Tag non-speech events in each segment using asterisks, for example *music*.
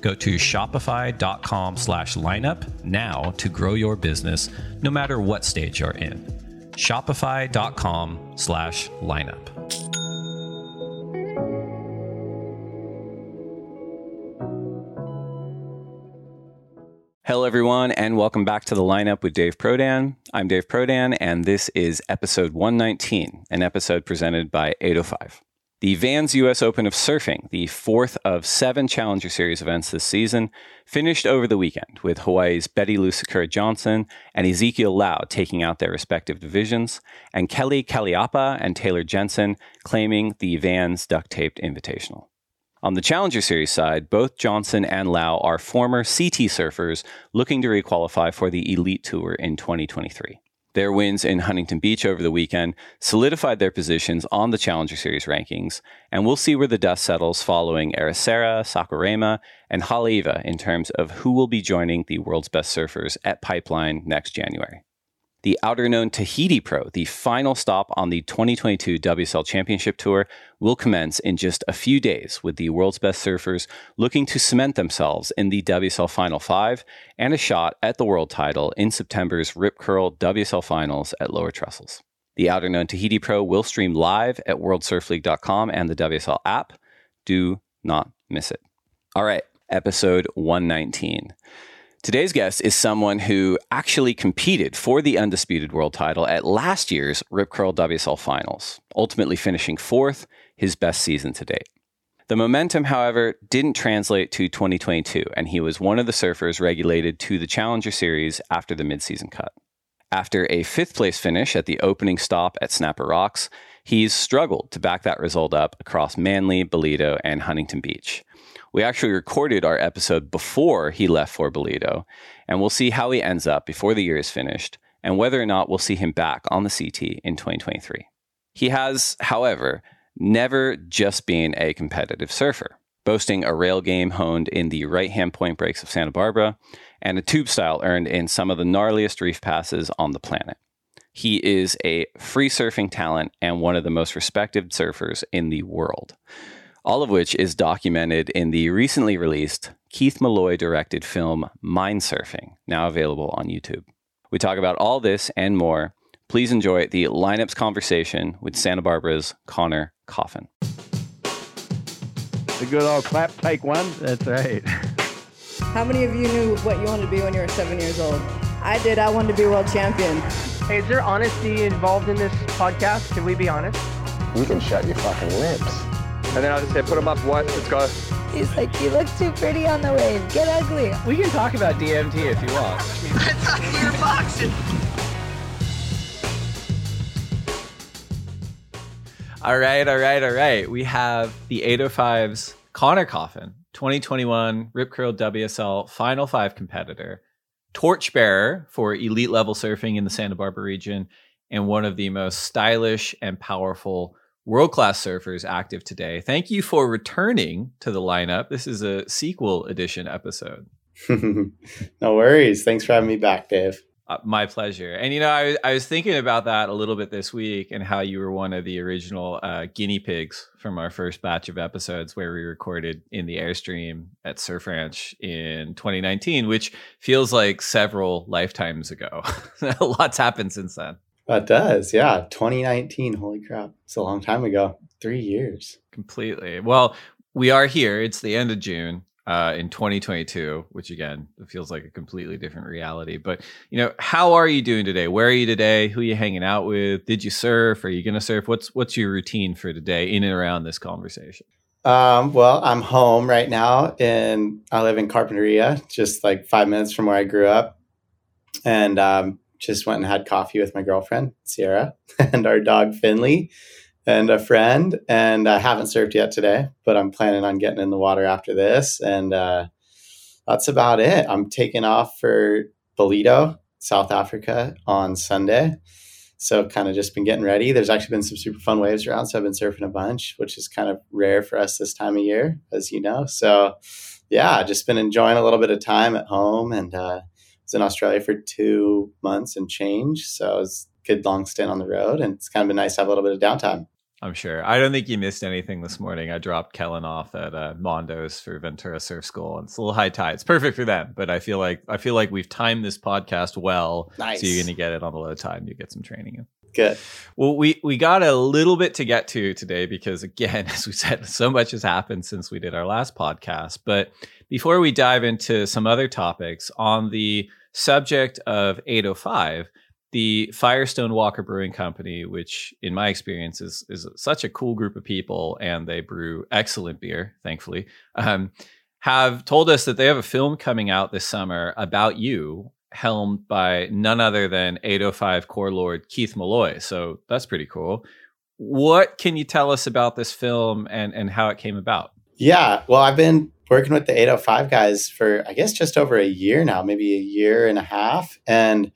Go to shopify.com slash lineup now to grow your business no matter what stage you're in. Shopify.com slash lineup. Hello, everyone, and welcome back to the lineup with Dave Prodan. I'm Dave Prodan, and this is episode 119, an episode presented by 805. The Vans US Open of Surfing, the fourth of seven Challenger Series events this season, finished over the weekend with Hawaii's Bettylou Johnson and Ezekiel Lau taking out their respective divisions, and Kelis Kaleopaa and Taylor Jensen claiming the Vans duct taped invitational. On the Challenger Series side, both Johnson and Lau are former CT surfers looking to requalify for the Elite Tour in 2023. Their wins in Huntington Beach over the weekend solidified their positions on the Challenger Series rankings, and we'll see where the dust settles following Ericeira, Saquarema, and Haleiwa in terms of who will be joining the world's best surfers at Pipeline next January the Outerknown Tahiti Pro, the final stop on the 2022 WSL Championship Tour, will commence in just a few days with the world's best surfers looking to cement themselves in the WSL Final Five and a shot at the world title in September's Rip Curl WSL Finals at Lower Trestles. The Outerknown Tahiti Pro will stream live at WorldSurfLeague.com and the WSL app. Do not miss it. All right, episode 119. Today's guest is someone who actually competed for the undisputed world title at last year's Rip Curl WSL finals, ultimately finishing fourth, his best season to date. The momentum, however, didn't translate to 2022, and he was one of the surfers regulated to the Challenger Series after the midseason cut. After a fifth place finish at the opening stop at Snapper Rocks, he's struggled to back that result up across Manly, Ballito, and Huntington Beach. We actually recorded our episode before he left for Ballito, and we'll see how he ends up before the year is finished and whether or not we'll see him back on the CT in 2023. He has, however, never just been a competitive surfer, boasting a rail game honed in the right hand point breaks of Santa Barbara and a tube style earned in some of the gnarliest reef passes on the planet. He is a free surfing talent and one of the most respected surfers in the world all of which is documented in the recently released Keith Malloy directed film Mind Surfing, now available on YouTube. We talk about all this and more. Please enjoy the lineups conversation with Santa Barbara's Conner Coffin. The good old clap, take one. That's right. How many of you knew what you wanted to be when you were seven years old? I did. I wanted to be world champion. Hey, is there honesty involved in this podcast? Can we be honest? You can shut your fucking lips. And then I'll just say, put them up, what? Let's go. He's like, you look too pretty on the wave. Get ugly. We can talk about DMT if you want. I thought you were boxing. all right, all right, all right. We have the 805's Conner Coffin, 2021 Rip Curl WSL Final Five competitor, torchbearer for elite level surfing in the Santa Barbara region, and one of the most stylish and powerful world class surfers active today. Thank you for returning to the lineup. This is a sequel edition episode. *laughs* no worries. Thanks for having me back, Dave. Uh, my pleasure. And you know, I, I was thinking about that a little bit this week and how you were one of the original uh, guinea pigs from our first batch of episodes where we recorded in the Airstream at Surf Ranch in 2019, which feels like several lifetimes ago. *laughs* a lot's happened since then. That does. Yeah. 2019. Holy crap. It's a long time ago. Three years. Completely. Well, we are here. It's the end of June uh, in 2022, which again feels like a completely different reality. But you know, how are you doing today? Where are you today? Who are you hanging out with? Did you surf? Are you going to surf? What's what's your routine for today in and around this conversation? Um, well, I'm home right now, and I live in Carpinteria, just like five minutes from where I grew up, and um, just went and had coffee with my girlfriend Sierra *laughs* and our dog Finley and a friend. And I haven't surfed yet today, but I'm planning on getting in the water after this. And uh, that's about it. I'm taking off for Ballito, South Africa on Sunday. So kind of just been getting ready. There's actually been some super fun waves around, so I've been surfing a bunch, which is kind of rare for us this time of year, as you know. So yeah, just been enjoying a little bit of time at home, and uh, was in Australia for two months and change. So it was a good long stint on the road, and it's kind of been nice to have a little bit of downtime. I'm sure. I don't think you missed anything this morning. I dropped Kellen off at uh, Mondo's for Ventura Surf School. And it's a little high tide. It's perfect for them, but I feel like I feel like we've timed this podcast well. Nice. So you're going to get it on the low tide you get some training in. Good. Well, we we got a little bit to get to today because again, *laughs* as we said, so much has happened since we did our last podcast. But before we dive into some other topics on the subject of 805 the Firestone Walker Brewing Company, which in my experience is is such a cool group of people, and they brew excellent beer, thankfully, um, have told us that they have a film coming out this summer about you, helmed by none other than 805 core lord Keith Malloy. So that's pretty cool. What can you tell us about this film and and how it came about? Yeah, well, I've been working with the 805 guys for I guess just over a year now, maybe a year and a half, and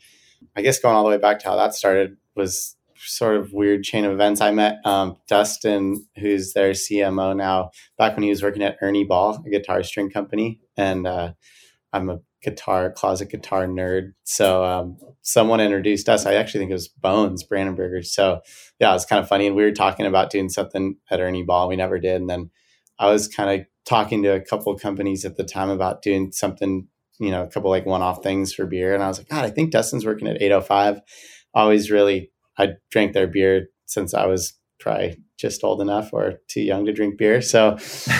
I guess going all the way back to how that started was sort of weird chain of events. I met um, Dustin, who's their CMO now, back when he was working at Ernie Ball, a guitar string company, and uh, I'm a guitar closet guitar nerd. So um, someone introduced us. I actually think it was Bones Brandenburger. So yeah, it was kind of funny. And we were talking about doing something at Ernie Ball. We never did. And then I was kind of talking to a couple of companies at the time about doing something you know, a couple like one off things for beer. And I was like, God, I think Dustin's working at 805. Always really, I drank their beer since I was probably just old enough or too young to drink beer. So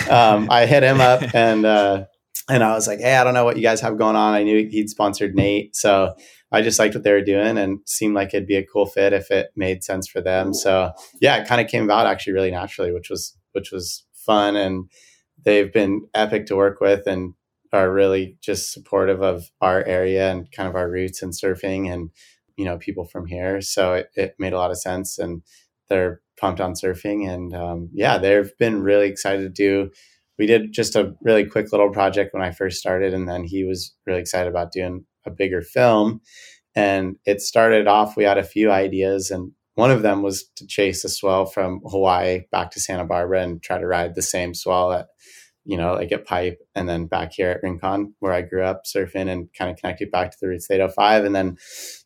um, I hit him up *laughs* and, uh, and I was like, Hey, I don't know what you guys have going on. I knew he'd sponsored Nate. So I just liked what they were doing and seemed like it'd be a cool fit if it made sense for them. So yeah, it kind of came about actually really naturally, which was, which was fun. And they've been epic to work with and are really just supportive of our area and kind of our roots in surfing and you know people from here so it, it made a lot of sense and they're pumped on surfing and um, yeah they've been really excited to do we did just a really quick little project when i first started and then he was really excited about doing a bigger film and it started off we had a few ideas and one of them was to chase a swell from hawaii back to santa barbara and try to ride the same swell at you know, like at Pipe and then back here at Rincon where I grew up surfing and kind of connected back to the roots of 805. And then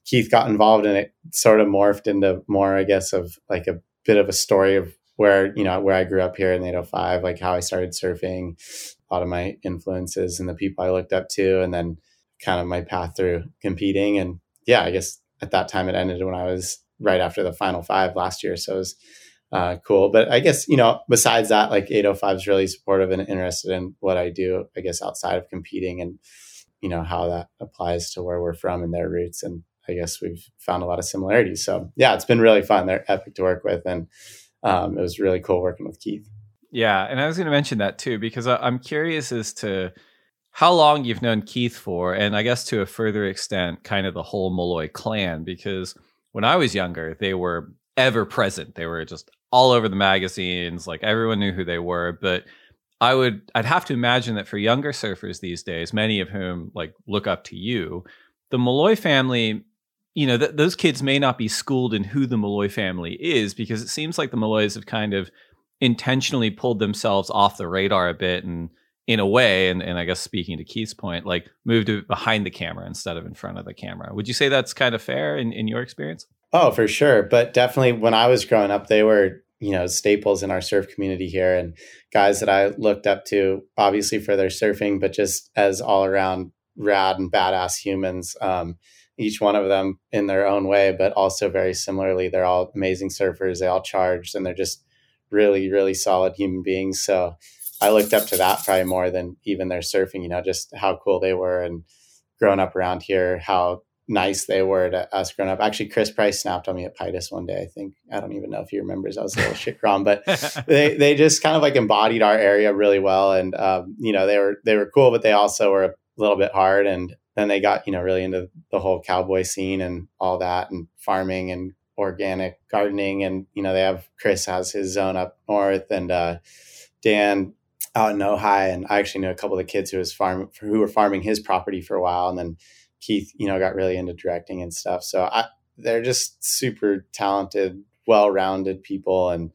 Keith got involved and it sort of morphed into more, I guess, of like a bit of a story of where, you know, where I grew up here in 805, like how I started surfing, a lot of my influences and the people I looked up to, and then kind of my path through competing. And yeah, I guess at that time it ended when I was right after the final five last year. So it was uh, cool. But I guess, you know, besides that, like 805 is really supportive and interested in what I do, I guess, outside of competing and, you know, how that applies to where we're from and their roots. And I guess we've found a lot of similarities. So yeah, it's been really fun. They're epic to work with. And um, it was really cool working with Keith. Yeah. And I was going to mention that too, because I'm curious as to how long you've known Keith for. And I guess to a further extent, kind of the whole Malloy clan, because when I was younger, they were ever present. They were just all over the magazines. Like everyone knew who they were, but I would I'd have to imagine that for younger surfers these days, many of whom like look up to you, the Malloy family, you know, th- those kids may not be schooled in who the Malloy family is because it seems like the Malloys have kind of intentionally pulled themselves off the radar a bit and in a way, and, and I guess speaking to Keith's point, like moved behind the camera instead of in front of the camera. Would you say that's kind of fair in, in your experience? Oh, for sure. But definitely when I was growing up, they were, you know, staples in our surf community here and guys that I looked up to, obviously for their surfing, but just as all around rad and badass humans. Um, each one of them in their own way, but also very similarly, they're all amazing surfers. They all charged and they're just really, really solid human beings. So I looked up to that probably more than even their surfing, you know, just how cool they were and growing up around here, how nice they were to us growing up. Actually, Chris Price snapped on me at Pitas one day. I think I don't even know if he remembers. I was a little shit grom, but *laughs* they they just kind of like embodied our area really well, and um, you know they were they were cool, but they also were a little bit hard. And then they got you know really into the whole cowboy scene and all that, and farming and organic gardening, and you know they have Chris has his zone up north, and uh, Dan out in Ojai, and I actually knew a couple of the kids who was farm who were farming his property for a while, and then Keith, you know, got really into directing and stuff. So I, they're just super talented, well-rounded people, and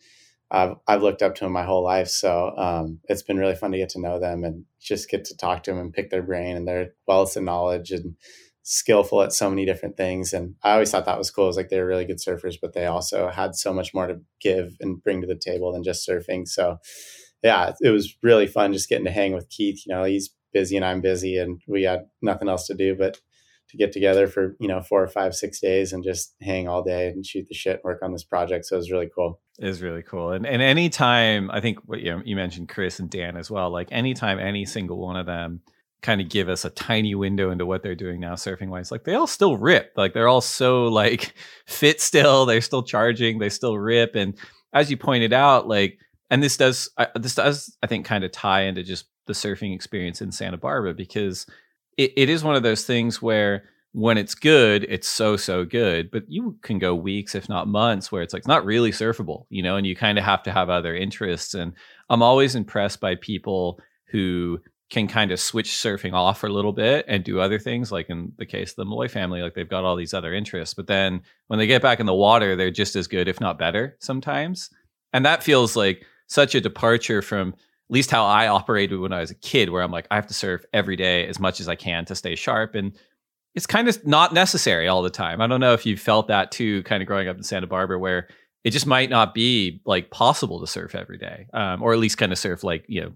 I've I've looked up to them my whole life. So um, it's been really fun to get to know them and just get to talk to them and pick their brain and their wealth of knowledge and skillful at so many different things. And I always thought that was cool. It was like they were really good surfers, but they also had so much more to give and bring to the table than just surfing. So yeah, it was really fun just getting to hang with Keith. You know, he's busy and I'm busy, and we had nothing else to do but to get together for you know four or five six days and just hang all day and shoot the shit and work on this project. So it was really cool. It is really cool. And and anytime i think what you, you mentioned chris and dan as well like anytime any single one of them kind of give us a tiny window into what they're doing now surfing wise like they all still rip. Like they're all so like *laughs* fit still they're still charging they still rip. And as you pointed out like and this does uh, this does i think kind of tie into just the surfing experience in santa barbara because it, it is one of those things where when it's good, it's so so good. But you can go weeks, if not months, where it's like it's not really surfable, you know, and you kind of have to have other interests. And I'm always impressed by people who can kind of switch surfing off for a little bit and do other things, like in the case of the Malloy family, like they've got all these other interests. But then when they get back in the water, they're just as good, if not better, sometimes. And that feels like such a departure from at least how I operated when I was a kid, where I'm like, I have to surf every day as much as I can to stay sharp. And it's kind of not necessary all the time. I don't know if you felt that too, kind of growing up in Santa Barbara, where it just might not be like possible to surf every day, um, or at least kind of surf like, you know,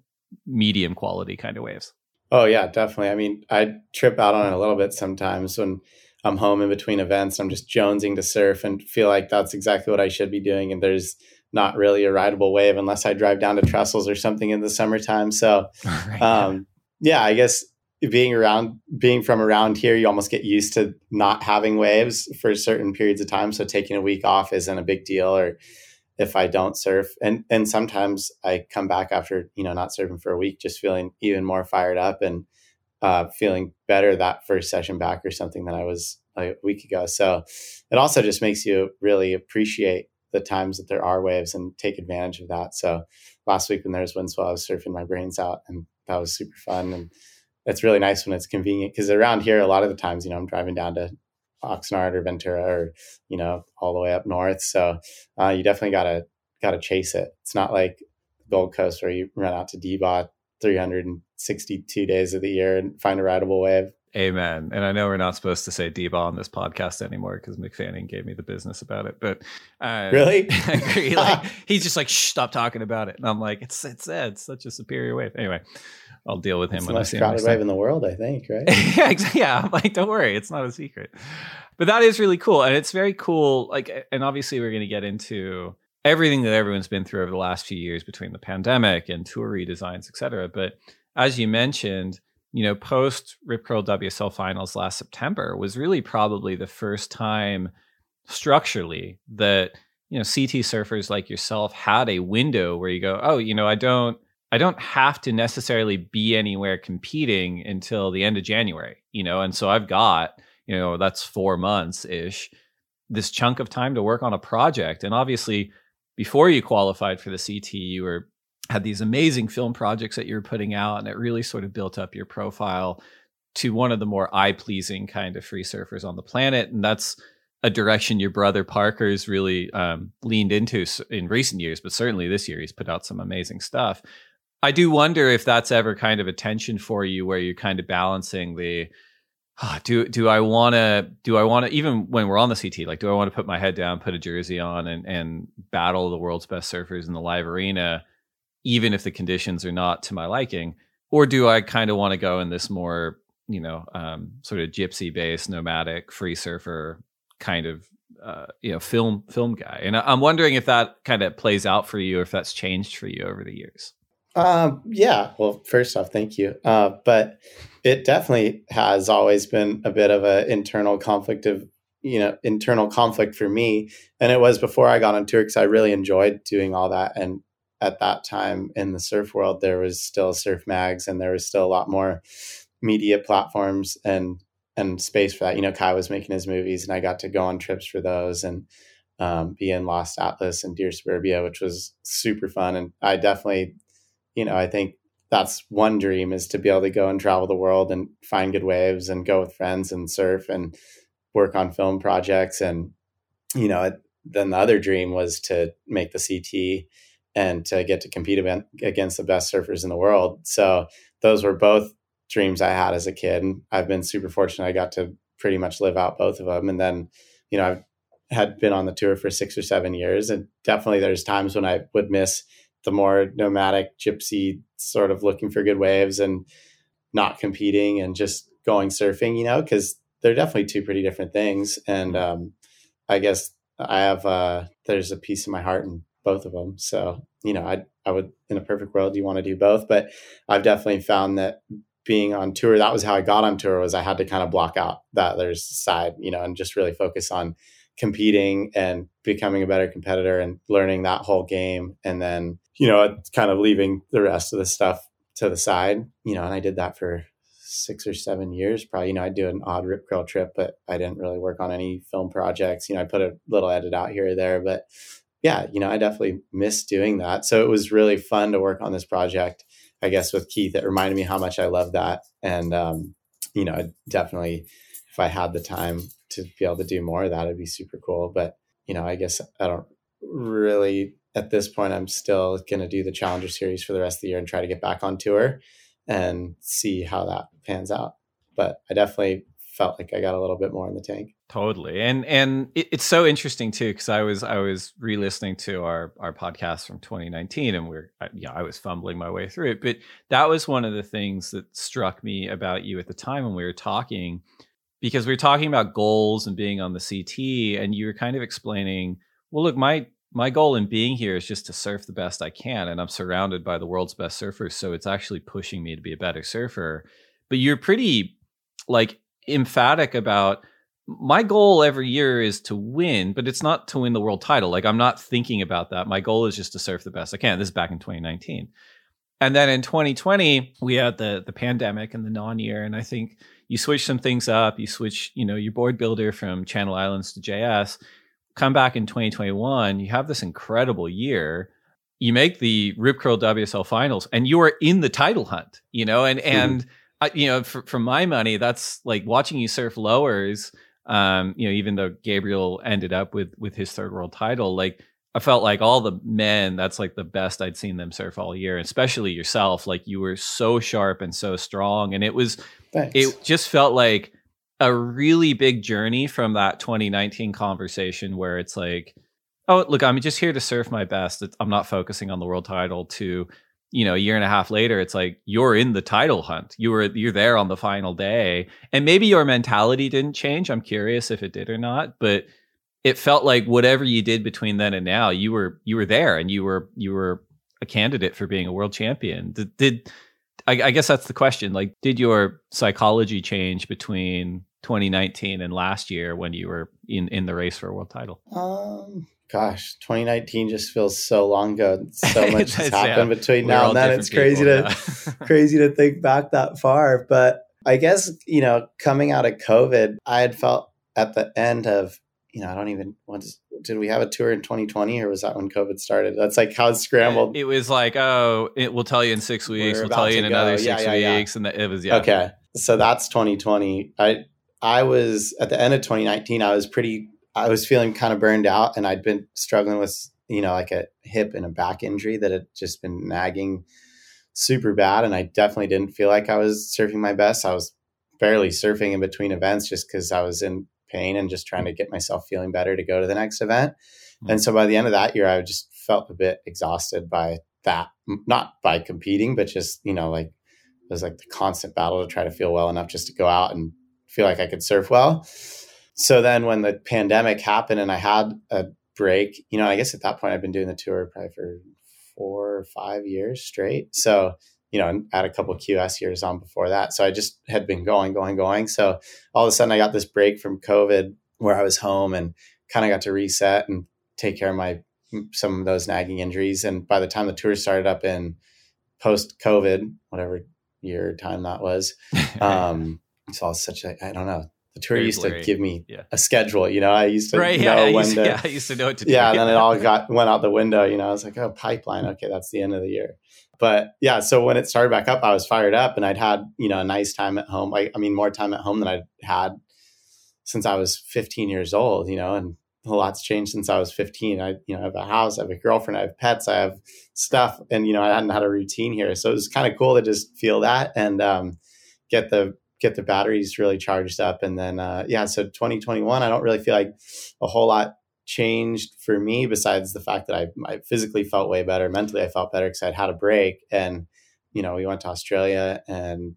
medium quality kind of waves. Oh, yeah, definitely. I mean, I trip out on it a little bit sometimes when I'm home in between events. I'm just jonesing to surf and feel like that's exactly what I should be doing. And there's, not really a rideable wave unless I drive down to Trestles or something in the summertime. So, *laughs* right. um, yeah, I guess being around, being from around here, you almost get used to not having waves for certain periods of time. So taking a week off isn't a big deal. Or if I don't surf, and and sometimes I come back after you know not surfing for a week, just feeling even more fired up and uh, feeling better that first session back or something than I was a week ago. So it also just makes you really appreciate the times that there are waves and take advantage of that. So last week when there was wind swell, I was surfing my brains out and that was super fun. And it's really nice when it's convenient because around here, a lot of the times, you know, I'm driving down to Oxnard or Ventura or, you know, all the way up north. So uh, you definitely gotta, gotta chase it. It's not like the Gold Coast where you run out to D-Bah 362 days of the year and find a rideable wave. Amen. And I know we're not supposed to say D-Bah on this podcast anymore because Mick Fanning gave me the business about it. But uh, really, *laughs* I agree. Like *laughs* he's just like, Shh, stop talking about it. And I'm like, it's it's it's such a superior wave. Anyway, I'll deal with him it's when the most crowded wave in the world, I think. *laughs* Right? yeah, exactly. Yeah, I'm like, don't worry, it's not a secret. But that is really cool, and it's very cool. Like, and obviously, we're going to get into everything that everyone's been through over the last few years between the pandemic and tour redesigns, et cetera. But as you mentioned you know, post Rip Curl WSL finals last September was really probably the first time structurally that you know CT surfers like yourself had a window where you go, oh, you know, I don't I don't have to necessarily be anywhere competing until the end of January, you know, and so I've got, you know, that's 4 months ish this chunk of time to work on a project. And obviously before you qualified for the CT, you were had these amazing film projects that you were putting out, and it really sort of built up your profile to one of the more eye pleasing kind of free surfers on the planet, and that's a direction your brother Parker's really um, leaned into in recent years, but certainly this year he's put out some amazing stuff. I do wonder if that's ever kind of a tension for you, where you're kind of balancing the oh, do do I want to do I want to even when we're on the CT like do I want to put my head down, put a jersey on, and and battle the world's best surfers in the live arena, even if the conditions are not to my liking, or do I kind of want to go in this more you know um, sort of gypsy based nomadic free surfer kind of uh, you know film film guy, and I'm wondering if that kind of plays out for you, or if that's changed for you over the years. Um, yeah. Well, first off, thank you. Uh, but it definitely has always been a bit of an internal conflict of, you know, internal conflict for me. And it was before I got on tour because I really enjoyed doing all that. And at that time in the surf world, there was still surf mags and there was still a lot more media platforms and and space for that. You know, Kai was making his movies and I got to go on trips for those and um, be in Lost Atlas and Dear Suburbia, which was super fun. And I definitely you know, I think that's one dream is to be able to go and travel the world and find good waves and go with friends and surf and work on film projects. And, you know, then the other dream was to make the CT and to get to compete against the best surfers in the world. So those were both dreams I had as a kid. And I've been super fortunate. I got to pretty much live out both of them. And then, you know, I've had been on the tour for six or seven years. And definitely there's times when I would miss the more nomadic gypsy sort of looking for good waves and not competing and just going surfing, you know, because they're definitely two pretty different things. And mm-hmm. um, I guess I have uh, there's a piece of my heart in both of them. So you know, I I would in a perfect world you want to do both, but I've definitely found that being on tour that was how I got on tour was I had to kind of block out that other side, you know, and just really focus on competing and becoming a better competitor and learning that whole game and then you know kind of leaving the rest of the stuff to the side you know and i did that for six or seven years probably you know i'd do an odd rip curl trip but i didn't really work on any film projects you know i put a little edit out here or there but yeah you know i definitely miss doing that so it was really fun to work on this project i guess with keith it reminded me how much i love that and um, you know definitely if i had the time to be able to do more of that, it'd be super cool. But you know, I guess I don't really at this point. I'm still going to do the Challenger Series for the rest of the year and try to get back on tour and see how that pans out. But I definitely felt like I got a little bit more in the tank. Totally, and and it, it's so interesting too because I was I was re-listening to our our podcast from 2019, and we're yeah I was fumbling my way through it, but that was one of the things that struck me about you at the time when we were talking because we were talking about goals and being on the CT, and you were kind of explaining, well, look, my my goal in being here is just to surf the best I can, and I'm surrounded by the world's best surfers, so it's actually pushing me to be a better surfer. But you're pretty like emphatic about my goal every year is to win, but it's not to win the world title. Like I'm not thinking about that. My goal is just to surf the best I can. This is back in 2019. And then in 2020, we had the the pandemic and the non-year, and I think you switch some things up. You switch, you know, your board builder from Channel Islands to JS. Come back in 2021, you have this incredible year. You make the Rip Curl WSL finals, and you are in the title hunt. You know, and mm-hmm. and uh, you know, for, for my money, that's like watching you surf lowers. Um, you know, even though Gabriel ended up with with his third world title, like I felt like all the men, that's like the best I'd seen them surf all year, especially yourself. Like you were so sharp and so strong. And it was, Thanks. it just felt like a really big journey from that 2019 conversation where it's like, oh, look, I'm just here to surf my best. I'm not focusing on the world title to, you know, a year and a half later, it's like you're in the title hunt. You were, you're there on the final day. And maybe your mentality didn't change. I'm curious if it did or not. But, it felt like whatever you did between then and now, you were you were there and you were you were a candidate for being a world champion. Did, did I, I, guess that's the question? Like, did your psychology change between 2019 and last year when you were in in the race for a world title? Um, gosh, 2019 just feels so long ago. *laughs* So much has happened yeah, between now and then. It's crazy people, to yeah. *laughs* crazy to think back that far. But I guess you know, coming out of COVID, I had felt at the end of you know, I don't even what is, did we have a tour in 2020 or was that when COVID started? That's like how it's scrambled. It was like, oh, it, we'll tell you in six weeks. We're we'll tell you in another go. six Yeah, yeah. weeks, and the, it was yeah. Okay. So that's 2020. I I was at the end of 2019, I was pretty I was feeling kind of burned out and I'd been struggling with, you know, like a hip and a back injury that had just been nagging super bad and I definitely didn't feel like I was surfing my best. I was barely surfing in between events just cuz I was in pain and just trying to get myself feeling better to go to the next event. Mhm. And so by the end of that year I just felt a bit exhausted by that not by competing but just, you know, like it was like the constant battle to try to feel well enough just to go out and feel like I could surf well. So then when the pandemic happened and I had a break, you know, I guess at that point I've been doing the tour probably for four or five years straight. So, you know, and I had a couple of QS years on before that. So I just had been going, going, going. So all of a sudden I got this break from COVID where I was home and kind of got to reset and take care of my some of those nagging injuries. And by the time the tour started up in post COVID, whatever year time that was, *laughs* um, it's all such a I don't know. The tour Very used blurry. to give me Yeah. a schedule. You know, I used to right? know Yeah, when used, to. *laughs* yeah, I used to know what to do. Yeah, and then it all *laughs* got went out the window. You know, I was like, oh, pipeline. Okay, that's the end of the year. But yeah, so when it started back up, I was fired up, and I'd had you know a nice time at home. Like, I mean, more time at home than I'd had since I was 15 years old. You know, and a lot's changed since I was 15. I you know I have a house, I have a girlfriend, I have pets, I have stuff, and you know I hadn't had a routine here, so it was kind of cool to just feel that and um, get the get the batteries really charged up. And then uh, yeah, so 2021, I don't really feel like a whole lot changed for me besides the fact that I, I physically felt way better mentally i felt better because i'd had a break. And you know we went to australia and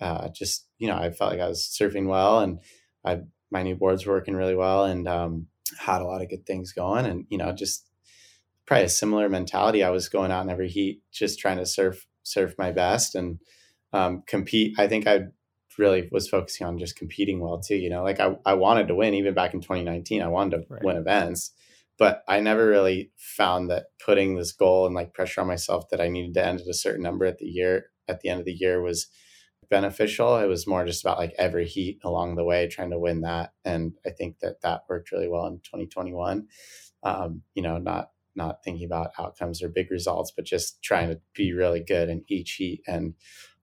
uh, just you know i felt like i was surfing well and i my new boards were working really well and um, had a lot of good things going and you know just probably a similar mentality. I was going out in every heat just trying to surf surf my best and um, compete. I think i really was focusing on just competing well too. You know, like I, I wanted to win even back in 2019. I wanted to Right. win events, but I never really found that putting this goal and like pressure on myself that I needed to end at a certain number at the year at the end of the year was beneficial. It was more just about like every heat along the way, trying to win that. And I think that that worked really well in 2021. Um, you know, not not thinking about outcomes or big results, but just trying to be really good in each heat. And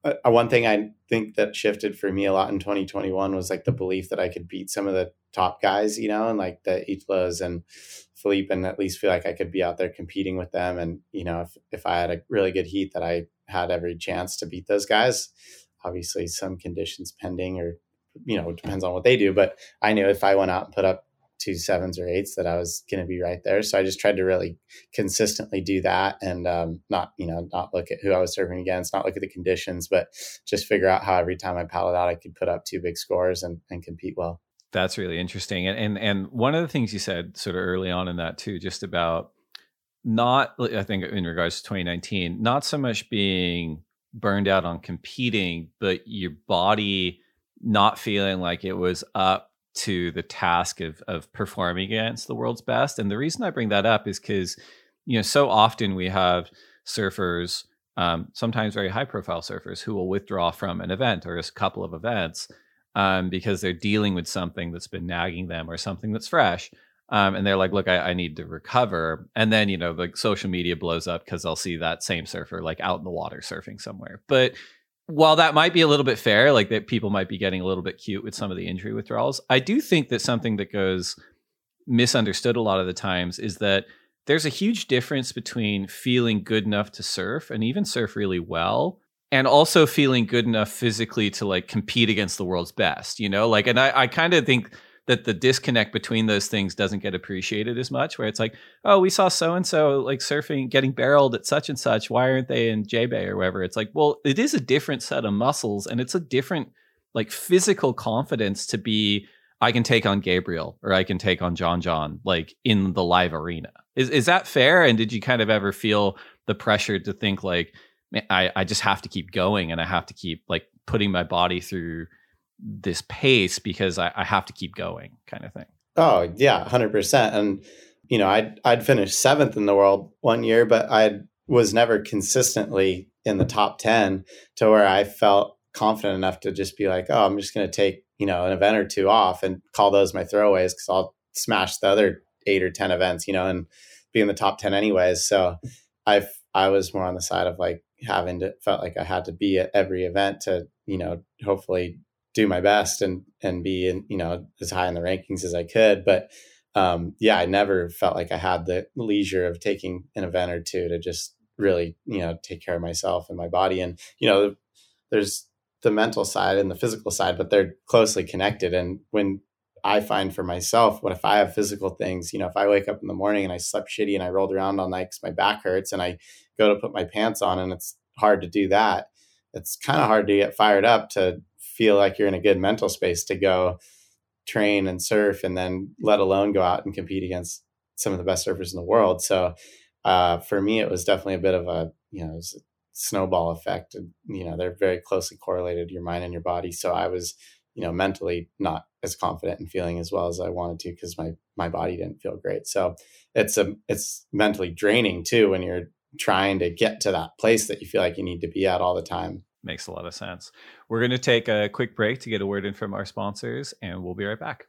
uh, one thing I think that shifted for me a lot in 2021 was like the belief that I could beat some of the top guys, you know, and like the Italos and Filipe, and at least feel like I could be out there competing with them. And, you know, if, if I had a really good heat, that I had every chance to beat those guys. Obviously, some conditions pending, or, you know, it depends on what they do. But I knew if I went out and put up two sevens or eights that I was going to be right there. So I just tried to really consistently do that and um, not, you know, not look at who I was serving against, not look at the conditions, but just figure out how every time I paddled out, I could put up two big scores and, and compete well. That's really interesting. And, and and one of the things you said sort of early on in that too, just about not I think in regards to 2019, not so much being burned out on competing, but your body not feeling like it was up to the task of of performing against the world's best. And the reason I bring that up is because you know so often we have surfers, um, sometimes very high profile surfers, who will withdraw from an event or a couple of events um, because they're dealing with something that's been nagging them or something that's fresh. Um, and they're like, look, I, I need to recover. And then, you know, like social media blows up because they'll see that same surfer like out in the water surfing somewhere. But while that might be a little bit fair, like that people might be getting a little bit cute with some of the injury withdrawals, I do think that something that goes misunderstood a lot of the times is that there's a huge difference between feeling good enough to surf and even surf really well and also feeling good enough physically to like compete against the world's best, you know? Like, and I, I kind of think that the disconnect between those things doesn't get appreciated as much, where it's like, oh, we saw so and so like surfing, getting barreled at such and such. Why aren't they in J Bay or wherever? It's like, well, it is a different set of muscles and it's a different like physical confidence to be, I can take on Gabriel or I can take on John John, like in the live arena. Is, is that fair? And did you kind of ever feel the pressure to think like, I, I just have to keep going and I have to keep like putting my body through this pace because I, I have to keep going kind of thing. Oh yeah, hundred percent. And you know, I'd I'd finished seventh in the world one year, but I was never consistently in the top ten to where I felt confident enough to just be like, oh, I'm just going to take you know an event or two off and call those my throwaways because I'll smash the other eight or 10 events, you know, and be in the top 10 anyways. So I've I was more on the side of like having to, felt like I had to be at every event to, you know, hopefully do my best and, and be in, you know, as high in the rankings as I could. But, um, yeah, I never felt like I had the leisure of taking an event or two to just really, you know, take care of myself and my body. And, you know, there's the mental side and the physical side, but they're closely connected. And when I find for myself, what if I have physical things, you know, if I wake up in the morning and I slept shitty and I rolled around all night because my back hurts and I go to put my pants on and it's hard to do that, it's kind of hard to get fired up to feel like you're in a good mental space to go train and surf and then let alone go out and compete against some of the best surfers in the world. So uh, for me, it was definitely a bit of a, you know, snowball effect. And, you know, they're very closely correlated, your mind and your body. So I was, you know, mentally not as confident and feeling as well as I wanted to because my my body didn't feel great. So it's a it's mentally draining too when you're trying to get to that place that you feel like you need to be at all the time. Makes a lot of sense. We're going to take a quick break to get a word in from our sponsors, and we'll be right back.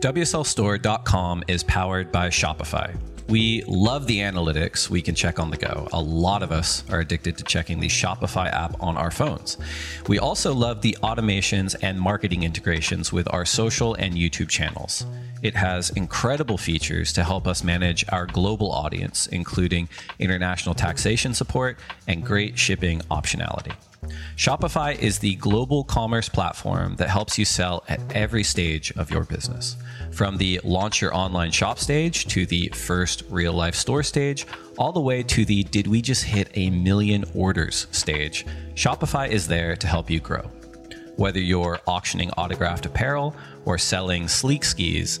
WSLStore.com is powered by Shopify. We love the analytics we can check on the go. A lot of us are addicted to checking the Shopify app on our phones. We also love the automations and marketing integrations with our social and YouTube channels. It has incredible features to help us manage our global audience, including international taxation support and great shipping optionality. Shopify is the global commerce platform that helps you sell at every stage of your business. From the launch your online shop stage to the first real life store stage, all the way to the did we just hit a million orders stage, Shopify is there to help you grow. Whether you're auctioning autographed apparel or selling sleek skis,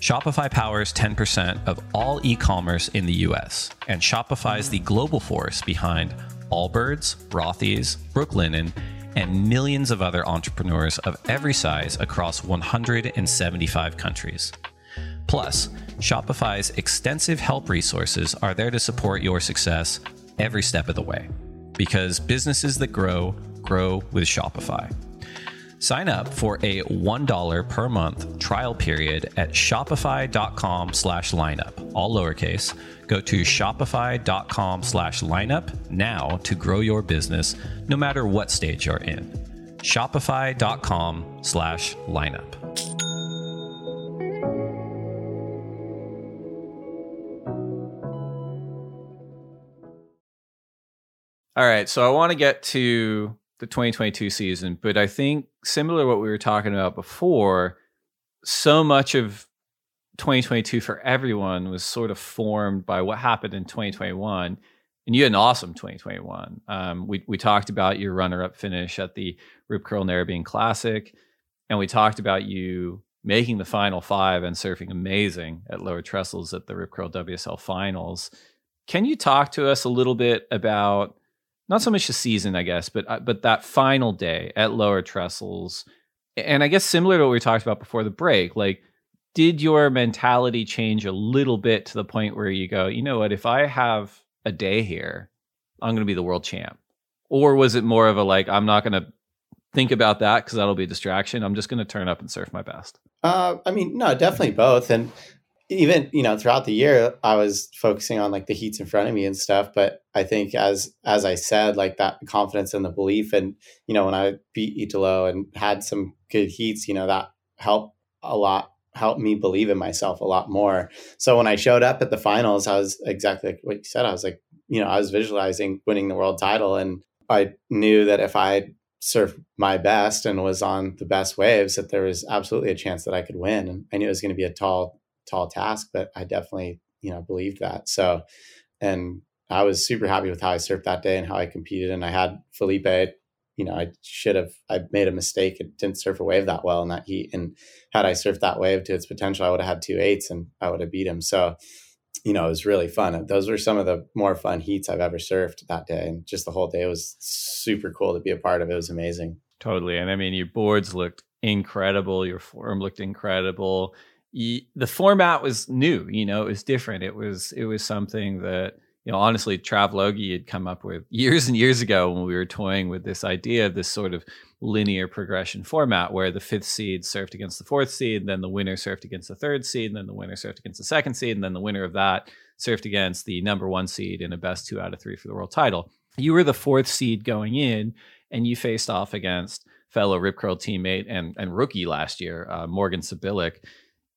Shopify powers 10% of all e commerce in the US, and Shopify is the global force behind Allbirds, Rothy's, Brooklinen, and millions of other entrepreneurs of every size across 175 countries. Plus, Shopify's extensive help resources are there to support your success every step of the way. Because businesses that grow, grow with Shopify. Sign up for a $1 per month trial period at shopify.com slash lineup, all lowercase. Go to shopify.com slash lineup now to grow your business no matter what stage you're in. Shopify.com slash lineup. All right, so I want to get to the 2022 season, but I think similar to what we were talking about before, so much of 2022 for everyone was sort of formed by what happened in 2021. And you had an awesome 2021. Um, we we talked about your runner-up finish at the Rip Curl Narrabeen Classic, and we talked about you making the final five and surfing amazing at lower trestles at the Rip Curl WSL Finals. Can you talk to us a little bit about not so much the season, I guess, but uh, but that final day at lower trestles, and I guess similar to what we talked about before the break, like did your mentality change a little bit to the point where you go, you know what, if I have a day here, I'm going to be the world champ, or was it more of a like I'm not going to think about that because that'll be a distraction. I'm just going to turn up and surf my best. Uh, I mean, no, definitely both, and even you know throughout the year i was focusing on like the heats in front of me and stuff but i think as as i said like that confidence and the belief and you know when i beat italo and had some good heats you know that helped a lot helped me believe in myself a lot more. So when i showed up at the finals i was exactly like what you said i was like you know i was visualizing winning the world title and i knew that if i surfed my best and was on the best waves that there was absolutely a chance that i could win and i knew it was going to be a tall tall task, but I definitely, you know, believed that. So, and I was super happy with how I surfed that day and how I competed. And I had Filipe, you know, I should have, I made a mistake. It didn't surf a wave that well in that heat. And had I surfed that wave to its potential, I would have had two eights and I would have beat him. So, you know, it was really fun. Those were some of the more fun heats I've ever surfed that day. And just the whole day was super cool to be a part of. It was amazing. Totally. And I mean, your boards looked incredible. Your form looked incredible. The format was new, you know, it was different. It was, it was something that, you know, honestly, Trav Logie had come up with years and years ago when we were toying with this idea of this sort of linear progression format where the fifth seed surfed against the fourth seed, then the winner surfed against the third seed, and then the winner surfed against the second seed, and then the winner of that surfed against the number one seed in a best two out of three for the world title. You were the fourth seed going in, and you faced off against fellow Rip Curl teammate and, and rookie last year, uh, Morgan Cibilic.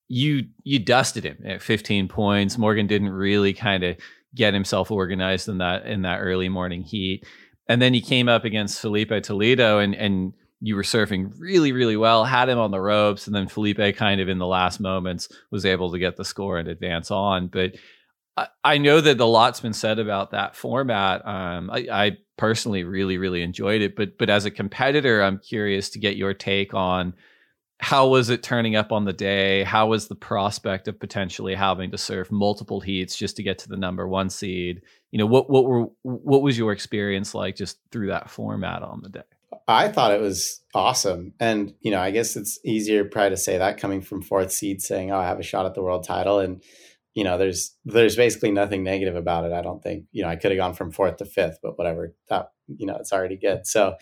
You you dusted him at 15 points. Morgan didn't really kind of get himself organized in that in that early morning heat. And then he came up against Filipe Toledo and and you were surfing really, really well, had him on the ropes, and then Filipe kind of in the last moments was able to get the score and advance on. But I, I know that a lot's been said about that format. Um, I, I personally really, really enjoyed it. But but as a competitor, I'm curious to get your take on how was it turning up on the day? How was the prospect of potentially having to surf multiple heats just to get to the number one seed? You know, what what were what was your experience like just through that format on the day? I thought it was awesome. And, you know, I guess it's easier probably to say that coming from fourth seed saying, Oh, I have a shot at the world title. And, you know, there's there's basically nothing negative about it. I don't think, you know, I could have gone from fourth to fifth, but whatever. That you know, it's already good. So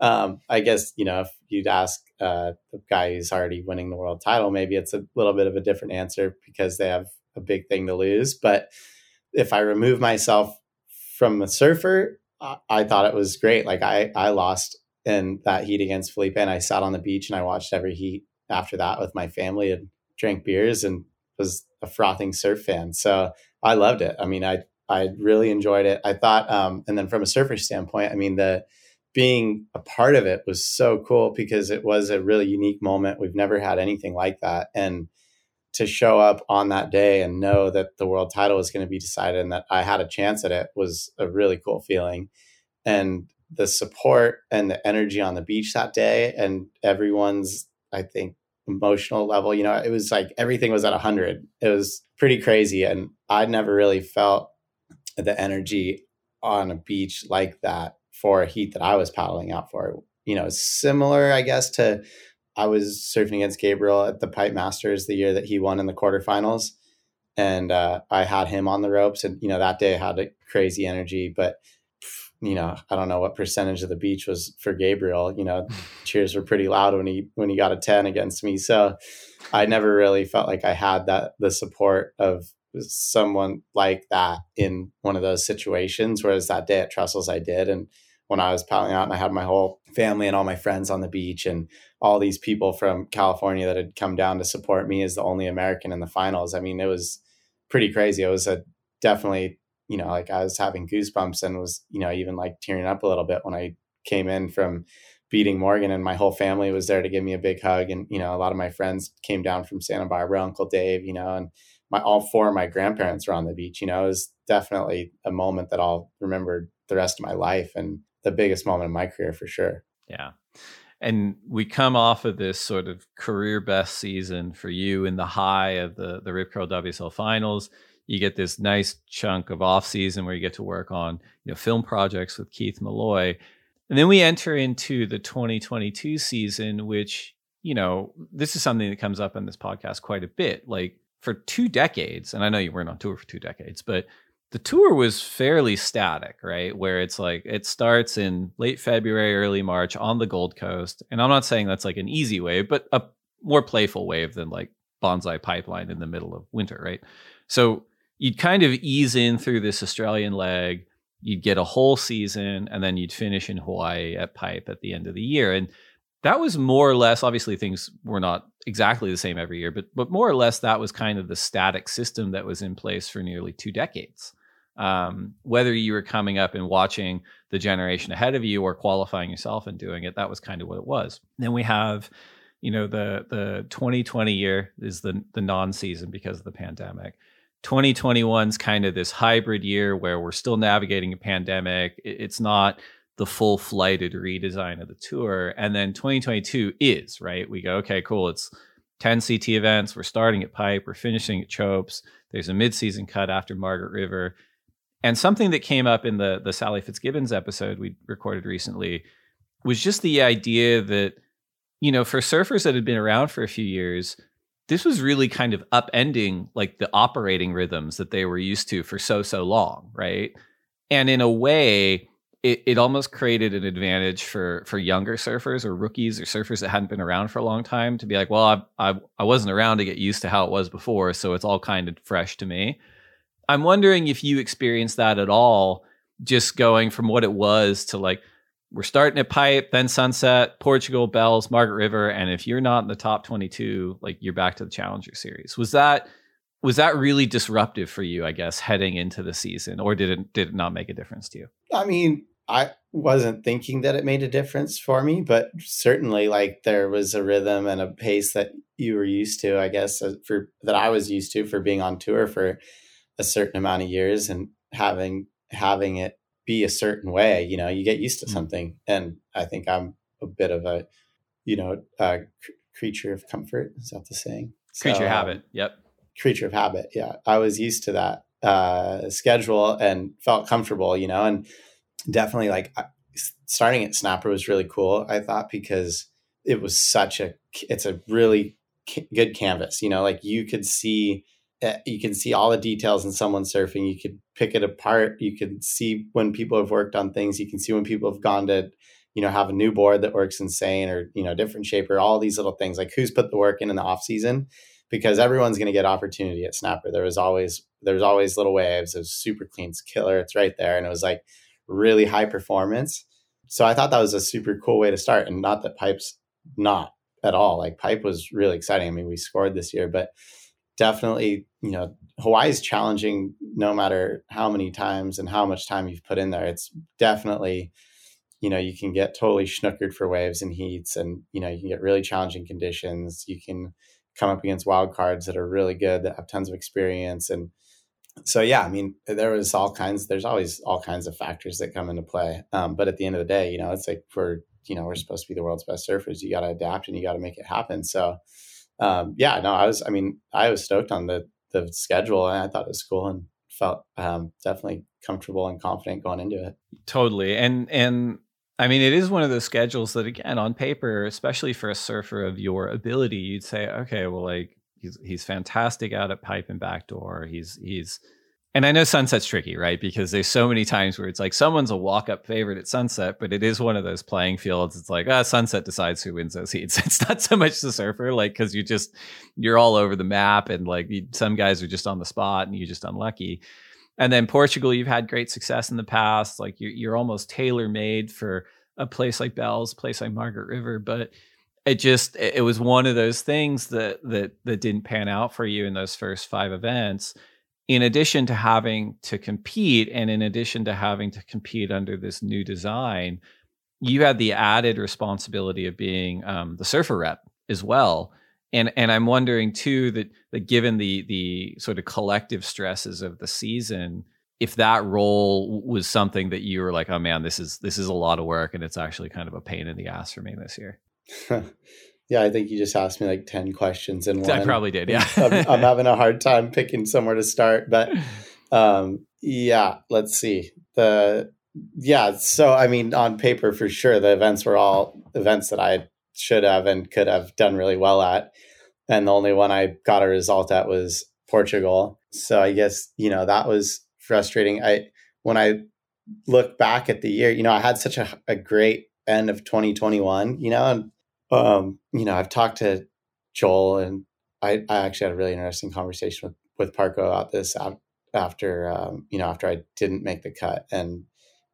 um, I guess, you know, if you'd ask uh, the guy who's already winning the world title, maybe it's a little bit of a different answer because they have a big thing to lose. But if I remove myself from the surfer, I, I thought it was great. Like I, I lost in that heat against Filipe, and I sat on the beach and I watched every heat after that with my family and drank beers and was a frothing surf fan. So I loved it. I mean, I, I really enjoyed it. I thought, um, and then from a surfer standpoint, I mean, the, being a part of it was so cool because it was a really unique moment. We've never had anything like that. And to show up on that day and know that the world title was going to be decided and that I had a chance at it was a really cool feeling. And the support and the energy on the beach that day and everyone's, I think, emotional level, you know, it was like everything was at 100. It was pretty crazy. And I'd never really felt the energy on a beach like that for a heat that I was paddling out for. You know, similar, I guess, to I was surfing against Gabriel at the Pipe Masters the year that he won in the quarterfinals. And uh, I had him on the ropes. And, you know, that day I had a crazy energy. But, you know, I don't know what percentage of the beach was for Gabriel. You know, *laughs* cheers were pretty loud when he when he got a 10 against me. So I never really felt like I had that the support of someone like that in one of those situations. Whereas that day at Trestles I did. And when I was paddling out and I had my whole family and all my friends on the beach and all these people from California that had come down to support me as the only American in the finals. I mean, it was pretty crazy. It was a definitely, you know, like I was having goosebumps and was, you know, even like tearing up a little bit when I came in from beating Morgan and my whole family was there to give me a big hug. And, you know, a lot of my friends came down from Santa Barbara, Uncle Dave, you know, and my, all four of my grandparents were on the beach, you know, it was definitely a moment that I'll remember the rest of my life. And the biggest moment in my career for sure. Yeah. And we come off of this sort of career best season for you in the high of the, the Rip Curl WSL finals. You get this nice chunk of off season where you get to work on, you know, film projects with Keith Malloy. And then we enter into the 2022 season, which, you know, this is something that comes up on this podcast quite a bit. Like for two decades, and I know you weren't on tour for two decades, but the tour was fairly static, right? Where it's like it starts in late February, early March on the Gold Coast. And I'm not saying that's like an easy wave, but a more playful wave than like Bonsai Pipeline in the middle of winter, right? So you'd kind of ease in through this Australian leg, you'd get a whole season, and then you'd finish in Hawaii at Pipe at the end of the year. And that was more or less obviously things were not exactly the same every year but but more or less that was kind of the static system that was in place for nearly two decades um, whether you were coming up and watching the generation ahead of you or qualifying yourself and doing it that was kind of what it was then we have you know the the 2020 year is the the non-season because of the pandemic 2021 is kind of this hybrid year where we're still navigating a pandemic it's not the full flighted redesign of the tour. And then 2022 is, right? We go, okay, cool. It's 10 CT events. We're starting at Pipe, we're finishing at Chopes. There's a mid-season cut after Margaret River. And something that came up in the the Sally Fitzgibbons episode we recorded recently was just the idea that you know, for surfers that had been around for a few years, this was really kind of upending like the operating rhythms that they were used to for so so long, right? And in a way, it, it almost created an advantage for for younger surfers or rookies or surfers that hadn't been around for a long time to be like, well, I I, I wasn't around to get used to how it was before, so it's all kind of fresh to me. I'm wondering if you experienced that at all, just going from what it was to like we're starting at Pipe, then Sunset, Portugal, Bells, Margaret River, and if you're not in the top 22, like you're back to the Challenger Series. Was that was that really disruptive for you? I guess heading into the season, or did it did it not make a difference to you? I mean, I wasn't thinking that it made a difference for me, but certainly, like there was a rhythm and a pace that you were used to. I guess for that I was used to for being on tour for a certain amount of years and having having it be a certain way you know you get used to mm-hmm. something. And i think i'm a bit of a you know a creature of comfort is that the saying? Creature so, habit yep. creature of habit yeah. I was used to that uh, schedule and felt comfortable you know and definitely like starting at snapper was really cool i thought because it was such a it's a really good canvas you know like you could see Uh, you can see all the details in someone surfing. You could pick it apart. You can see when people have worked on things. You can see when people have gone to, you know, have a new board that works insane or, you know, different shaper, all these little things like who's put the work in in the off season because everyone's going to get opportunity at Snapper. There was always, there was always little waves. Was super clean. It's killer. It's right there. And it was like really high performance. So I thought that was a super cool way to start and not that pipe's not at all. Like pipe was really exciting. I mean, we scored this year, but definitely, you know, Hawaii is challenging no matter how many times and how much time you've put in there. It's definitely, you know, you can get totally schnookered for waves and heats, and you know, you can get really challenging conditions. You can come up against wild cards that are really good that have tons of experience and so yeah i mean there was all kinds there's always all kinds of factors that come into play um, but at the end of the day you know it's like we're you know we're supposed to be the world's best surfers you got to adapt and you got to make it happen so um, yeah, no, I was, I mean, I was stoked on the, the schedule and I thought it was cool and felt um, definitely comfortable and confident going into it. Totally. And, and I mean, it is one of those schedules that, again, on paper, especially for a surfer of your ability, you'd say, okay, well, like he's he's fantastic out at pipe and backdoor. He's he's and I know Sunset's tricky, right? Because there's so many times where it's like someone's a walk up favorite at Sunset, but it is one of those playing fields. It's like, ah, Sunset decides who wins those heats. *laughs* It's not so much the surfer, like, because you just, you're all over the map and like you, some guys are just on the spot and you're just unlucky. And then Portugal, you've had great success in the past. Like you're, you're almost tailor made for a place like Bell's, place like Margaret River. But it just, it was one of those things that, that, that didn't pan out for you in those first five events in addition to having to compete and in addition to having to compete under this new design you had the added responsibility of being um, the surfer rep as well. And and i'm wondering too that that given the the sort of collective stresses of the season if that role was something that you were like oh man this is this is a lot of work and it's actually kind of a pain in the ass for me this year *laughs* Yeah, I think you just asked me like 10 questions in one. I probably did. Yeah. I'm, I'm, *laughs* having a hard time picking somewhere to start, but um, yeah, let's see. The, yeah, so I mean, on paper for sure, the events were all events that I should have and could have done really well at. And the only one I got a result at was Portugal. So I guess, you know, that was frustrating. I, when I look back at the year, you know, I had such a, a great end of 2021, you know, and um, you know, I've talked to Joel and I, I actually had a really interesting conversation with, with Parko about this after, um, you know, after I didn't make the cut and,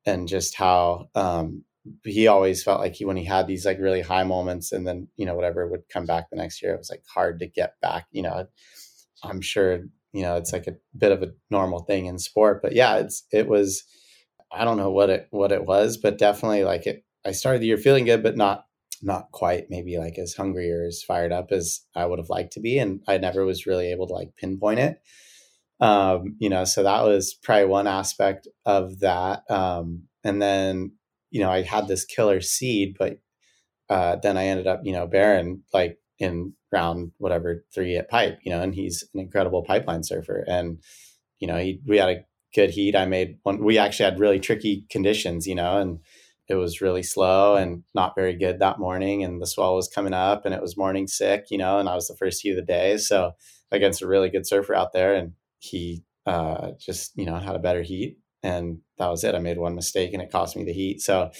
and just how, um, he always felt like he, when he had these like really high moments and then, you know, whatever would come back the next year, it was like hard to get back, you know, I'm sure, you know, it's like a bit of a normal thing in sport, but yeah, it's, it was, I don't know what it, what it was, but definitely like it, I started the year feeling good, but not not quite maybe like as hungry or as fired up as I would have liked to be. And I never was really able to like pinpoint it. Um, you know, so that was probably one aspect of that. Um, and then you know, I had this killer seed, but uh, then I ended up, you know, Barron like in round whatever three at pipe, you know, and he's an incredible pipeline surfer. And, you know, he, we had a good heat. I made one, we actually had really tricky conditions, you know, and it was really slow and not very good that morning. And the swell was coming up and it was morning sick, you know, and I was the first heat of the day. So against a really good surfer out there and he uh, just, you know, had a better heat and that was it. I made one mistake and it cost me the heat. So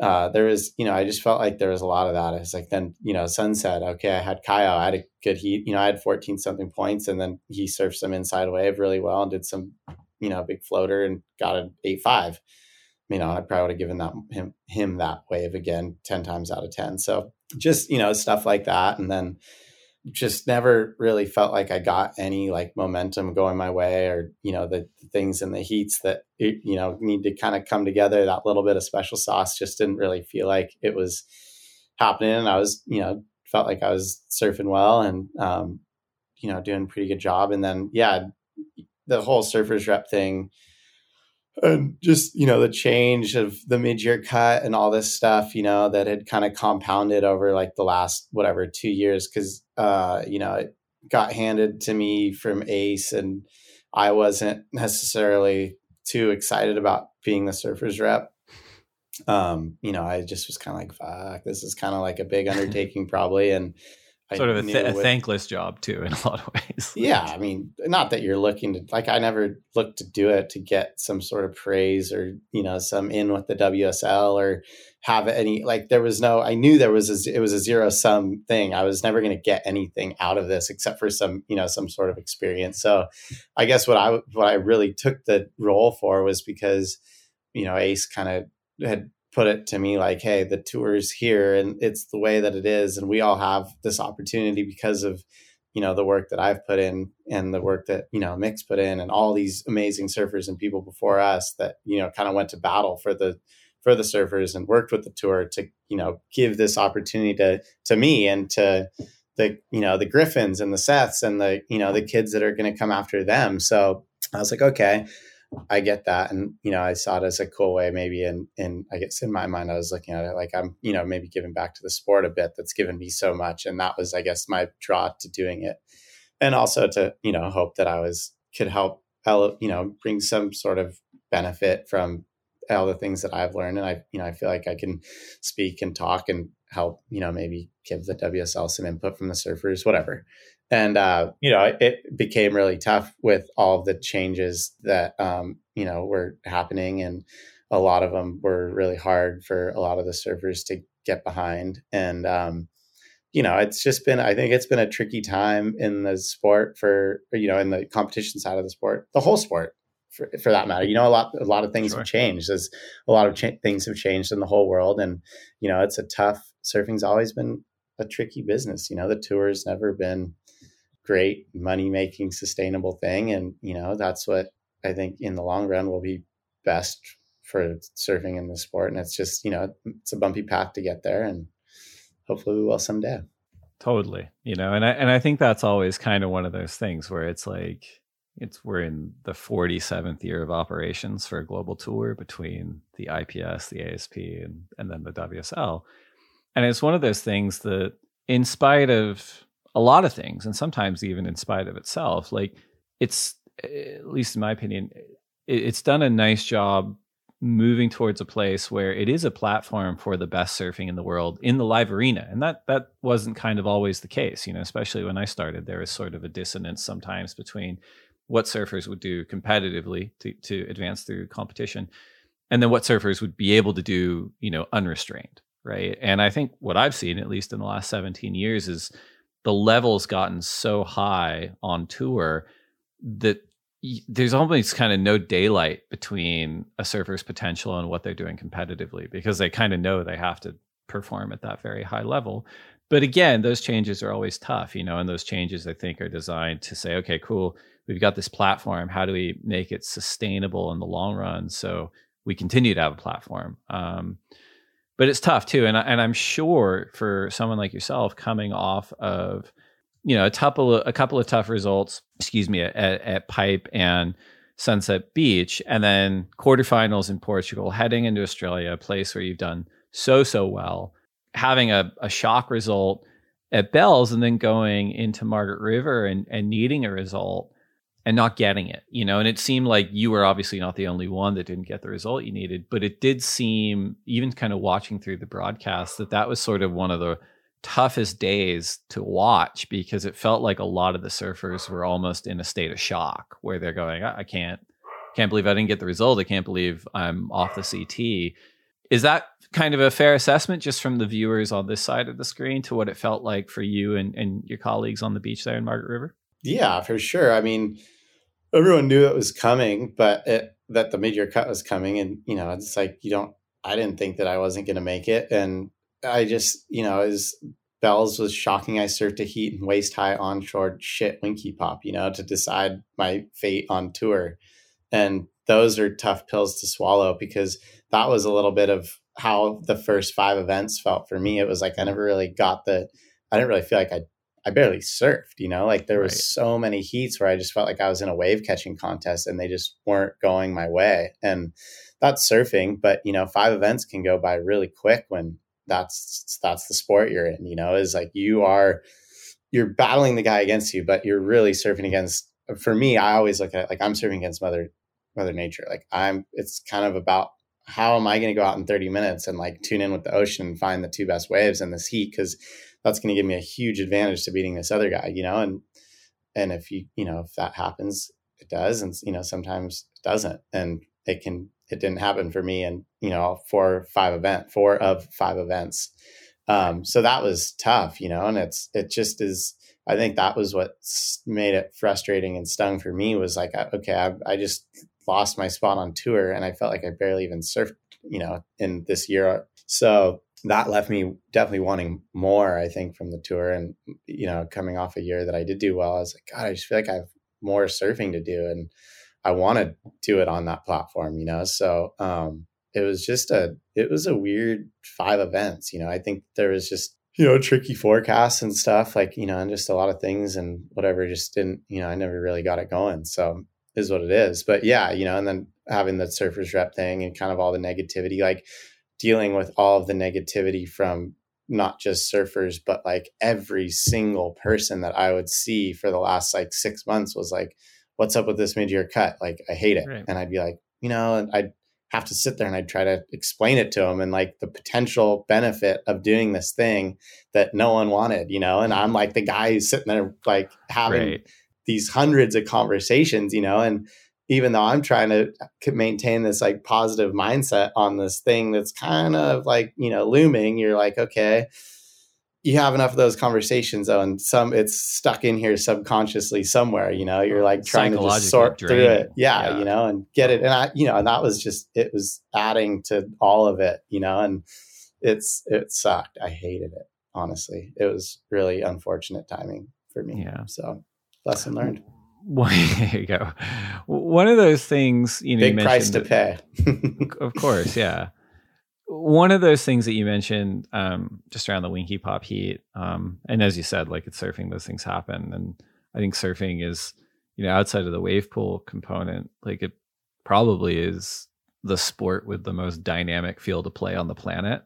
uh, there was, you know, I just felt like there was a lot of that. It's like then, you know, Sunset. Okay, I had Kyle. I had a good heat. You know, I had 14 something points, and then he surfed some inside wave really well and did some, you know, big floater and got an eight five. You know, I probably would have given that him him that wave again ten times out of ten. So just you know stuff like that, and then just never really felt like I got any like momentum going my way or, you know, the, the things in the heats that, it, you know, need to kind of come together. That little bit of special sauce just didn't really feel like it was happening. And I was, you know, felt like I was surfing well and, um, you know, doing pretty good job. And then, yeah, the whole surfers rep thing, and just you know the change of the mid-year cut and all this stuff you know that had kind of compounded over like the last whatever two years because uh you know it got handed to me from ace and i wasn't necessarily too excited about being the surfers rep. Um you know i just was kind of like fuck this is kind of like a big *laughs* undertaking probably and sort of a, th- a, thankless job too in a *laughs* lot of ways. Yeah i mean not that you're looking to like i never looked to do it to get some sort of praise or you know some in with the wsl or have any like there was no i knew there was a, it was a zero sum thing. I was never going to get anything out of this except for some you know some sort of experience. So i guess what i what i really took the role for was because you know ace kind of had put it to me like, hey, the tour's here and it's the way that it is. And we all have this opportunity because of, you know, the work that I've put in and the work that, you know, Mick's put in and all these amazing surfers and people before us that, you know, kind of went to battle for the for the surfers and worked with the tour to, you know, give this opportunity to to me and to the, you know, the Griffins and the Seths and the, you know, the kids that are going to come after them. So I was like, okay, I get that. And, you know, I saw it as a cool way, maybe. And, and I guess in my mind, I was looking at it like I'm, you know, maybe giving back to the sport a bit that's given me so much. And that was, I guess, my draw to doing it. And also to, you know, hope that I was, could help, you know, bring some sort of benefit from all the things that I've learned. And I, you know, I feel like I can speak and talk and help, you know, maybe give the WSL some input from the surfers, whatever and uh, you know it became really tough with all the changes that um, you know were happening. And a lot of them were really hard for a lot of the surfers to get behind. And um, you know it's just been i think it's been a tricky time in the sport for you know in the competition side of the sport the whole sport for, for that matter. You know a lot a lot of things sure. have changed. As a lot of cha- things have changed in the whole world. And you know it's a tough surfing's always been a tricky business. You know the tour's never been great money making sustainable thing and you know that's what i think in the long run will be best for surfing in the sport and it's just you know it's a bumpy path to get there and hopefully we will someday. Totally you know and i and i think that's always kind of one of those things where it's like it's we're in the 47th year of operations for a global tour between the ips the asp and and then the wsl and it's one of those things that in spite of a lot of things, and sometimes even in spite of itself. Like it's, at least in my opinion, it's done a nice job moving towards a place where it is a platform for the best surfing in the world in the live arena and that that wasn't kind of always the case you know especially when i started there was sort of a dissonance sometimes between what surfers would do competitively to, to advance through competition and then what surfers would be able to do you know unrestrained right and i think what i've seen at least in the last 17 years is the level's gotten so high on tour that there's almost kind of no daylight between a surfer's potential and what they're doing competitively because they kind of know they have to perform at that very high level. But again, those changes are always tough, you know, and those changes I think are designed to say, okay, cool, we've got this platform. How do we make it sustainable in the long run so we continue to have a platform? Um, but it's tough too. And I, and I'm sure for someone like yourself coming off of you know a couple of, a couple of tough results, excuse me, at, at Pipe and Sunset Beach, and then quarterfinals in Portugal, heading into Australia, a place where you've done so, so well, having a, a shock result at Bells, and then going into Margaret River and, and needing a result and not getting it, you know. And it seemed like you were obviously not the only one that didn't get the result you needed, but it did seem, even kind of watching through the broadcast, that that was sort of one of the toughest days to watch because it felt like a lot of the surfers were almost in a state of shock where they're going, I, I can't, can't believe I didn't get the result. I can't believe I'm off the CT. Is that kind of a fair assessment just from the viewers on this side of the screen to what it felt like for you and, and your colleagues on the beach there in Margaret River? Yeah, for sure. I mean, everyone knew it was coming, but it, that the mid-year cut was coming, and you know, it's like you don't. I didn't think that I wasn't going to make it, and I just, you know, as Bells was shocking. I surfed a heat and waist high onshore shit Winkipop, you know, to decide my fate on tour, and those are tough pills to swallow because that was a little bit of how the first five events felt for me. It was like I never really got the. I didn't really feel like I I barely surfed, you know, like there was right. so many heats where I just felt like I was in a wave catching contest and they just weren't going my way. And that's surfing, but you know, five events can go by really quick when that's that's the sport you're in, you know, is like you are you're battling the guy against you, but you're really surfing against for me, I always look at it like I'm surfing against mother mother nature. Like I'm it's kind of about how am I going to go out in 30 minutes and like tune in with the ocean and find the two best waves in this heat because that's going to give me a huge advantage to beating this other guy, you know, and and if you you know if that happens, it does, and you know sometimes it doesn't, and it can it didn't happen for me, and you know four five event four of five events, um, so that was tough, you know, and it's it just is. I think that was what made it frustrating and stung for me was like, okay, I, I just lost my spot on tour, and I felt like I barely even surfed, you know, in this year. So that left me definitely wanting more, I think, from the tour. And, you know, coming off a year that I did do well, I was like, God, I just feel like I have more surfing to do. And I want to do it on that platform, you know? So, um, it was just a, it was a weird five events, you know, I think there was just, you know, tricky forecasts and stuff like, you know, and just a lot of things and whatever just didn't, you know, I never really got it going. So is what it is. But yeah, you know, and then having the surfers rep thing and kind of all the negativity, like dealing with all of the negativity from not just surfers, but like every single person that I would see for the last like six months was like, what's up with this mid year cut? Like, I hate it. Right. And I'd be like, you know, and I'd have to sit there and I'd try to explain it to them and like the potential benefit of doing this thing that no one wanted, you know, and I'm like the guy who's sitting there like having right. these hundreds of conversations, you know, and even though I'm trying to maintain this like positive mindset on this thing that's kind of like, you know, looming, you're like, okay, you have enough of those conversations though, and some it's stuck in here subconsciously somewhere, you know, you're like trying to just sort through it. Yeah, yeah, you know, and get it. And I, you know, and that was just, it was adding to all of it, you know, and it's, it sucked. I hated it, honestly. It was really unfortunate timing for me. Yeah. So lesson learned. Well, *laughs* there you go. One of those things, you know, big you price to pay. *laughs* of course, yeah. One of those things that you mentioned, um, just around the Winkipop heat, um, and as you said, like it's surfing, those things happen, and I think surfing is, you know, outside of the wave pool component, like it probably is the sport with the most dynamic field of play on the planet,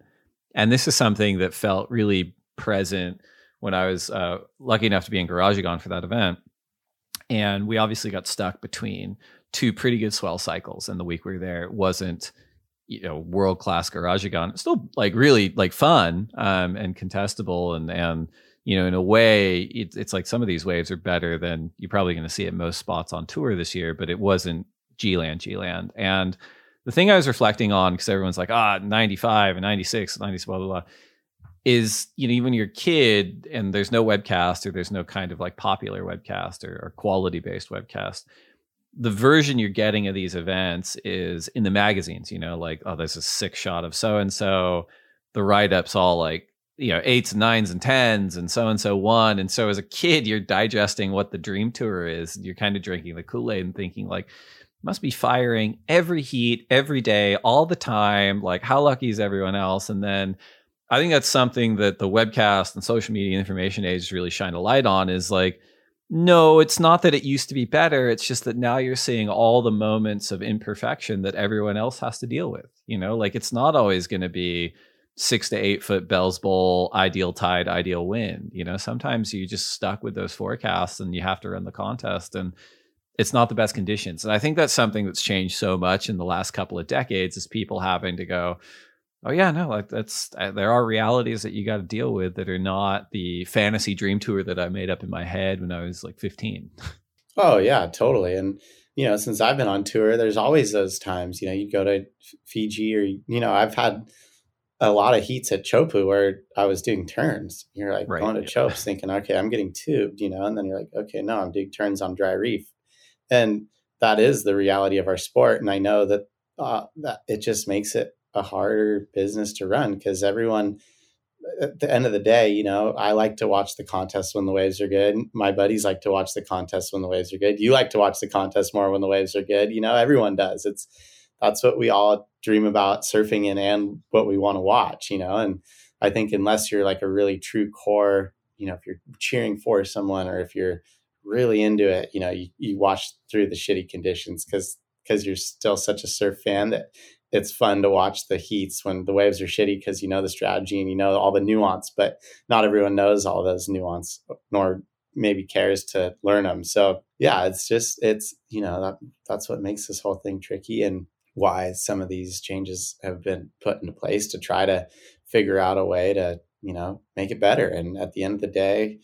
and this is something that felt really present when I was uh, lucky enough to be in Grajagan for that event and we obviously got stuck between two pretty good swell cycles and the week we were there. It wasn't you know world class Grajagan still like really like fun um, and contestable. And and you know in a way it, it's like some of these waves are better than you're probably going to see at most spots on tour this year but it wasn't g-land g-land. And the thing i was reflecting on because everyone's like ah 95 and 96 90 blah blah blah is you know even your kid and there's no webcast or there's no kind of like popular webcast or, or quality based webcast the version you're getting of these events is in the magazines you know like oh there's a sick shot of so and so the write-ups all like you know eights and nines and tens and so and so won and so as a kid you're digesting what the dream tour is you're kind of drinking the kool-aid and thinking like must be firing every heat every day all the time like how lucky is everyone else? And then I think that's something that the webcast and social media information age really shine a light on is like No, it's not that it used to be better. It's just that now you're seeing all the moments of imperfection that everyone else has to deal with. You know, like it's not always going to be six to eight foot Bell's Bowl, ideal tide, ideal wind. You know, sometimes you just stuck with those forecasts and you have to run the contest and it's not the best conditions. And I think that's something that's changed so much in the last couple of decades is people having to go, oh yeah no like that's uh, there are realities that you got to deal with that are not the fantasy dream tour that i made up in my head when i was like 15 oh yeah totally and you know since i've been on tour there's always those times you know you go to fiji or you know i've had a lot of heats at chopu where i was doing turns you're like right. going to chopes thinking okay i'm getting tubed you know and then you're like okay no i'm doing turns on dry reef and that is the reality of our sport and i know that uh, that it just makes it a harder business to run because everyone uh, at the end of the day, you know, I like to watch the contest when the waves are good. My buddies like to watch the contest when the waves are good. You like to watch the contest more when the waves are good. You know, everyone does. It's that's what we all dream about surfing in and what we want to watch, you know. And I think unless you're like a really true core, you know, if you're cheering for someone or if you're really into it, you know, you, you watch through the shitty conditions because because you're still such a surf fan that it's fun to watch the heats when the waves are shitty because you know the strategy and you know all the nuance, but not everyone knows all those nuance nor maybe cares to learn them. So yeah, it's just it's you know that that's what makes this whole thing tricky and why some of these changes have been put into place to try to figure out a way to you know make it better. And at the end of the day,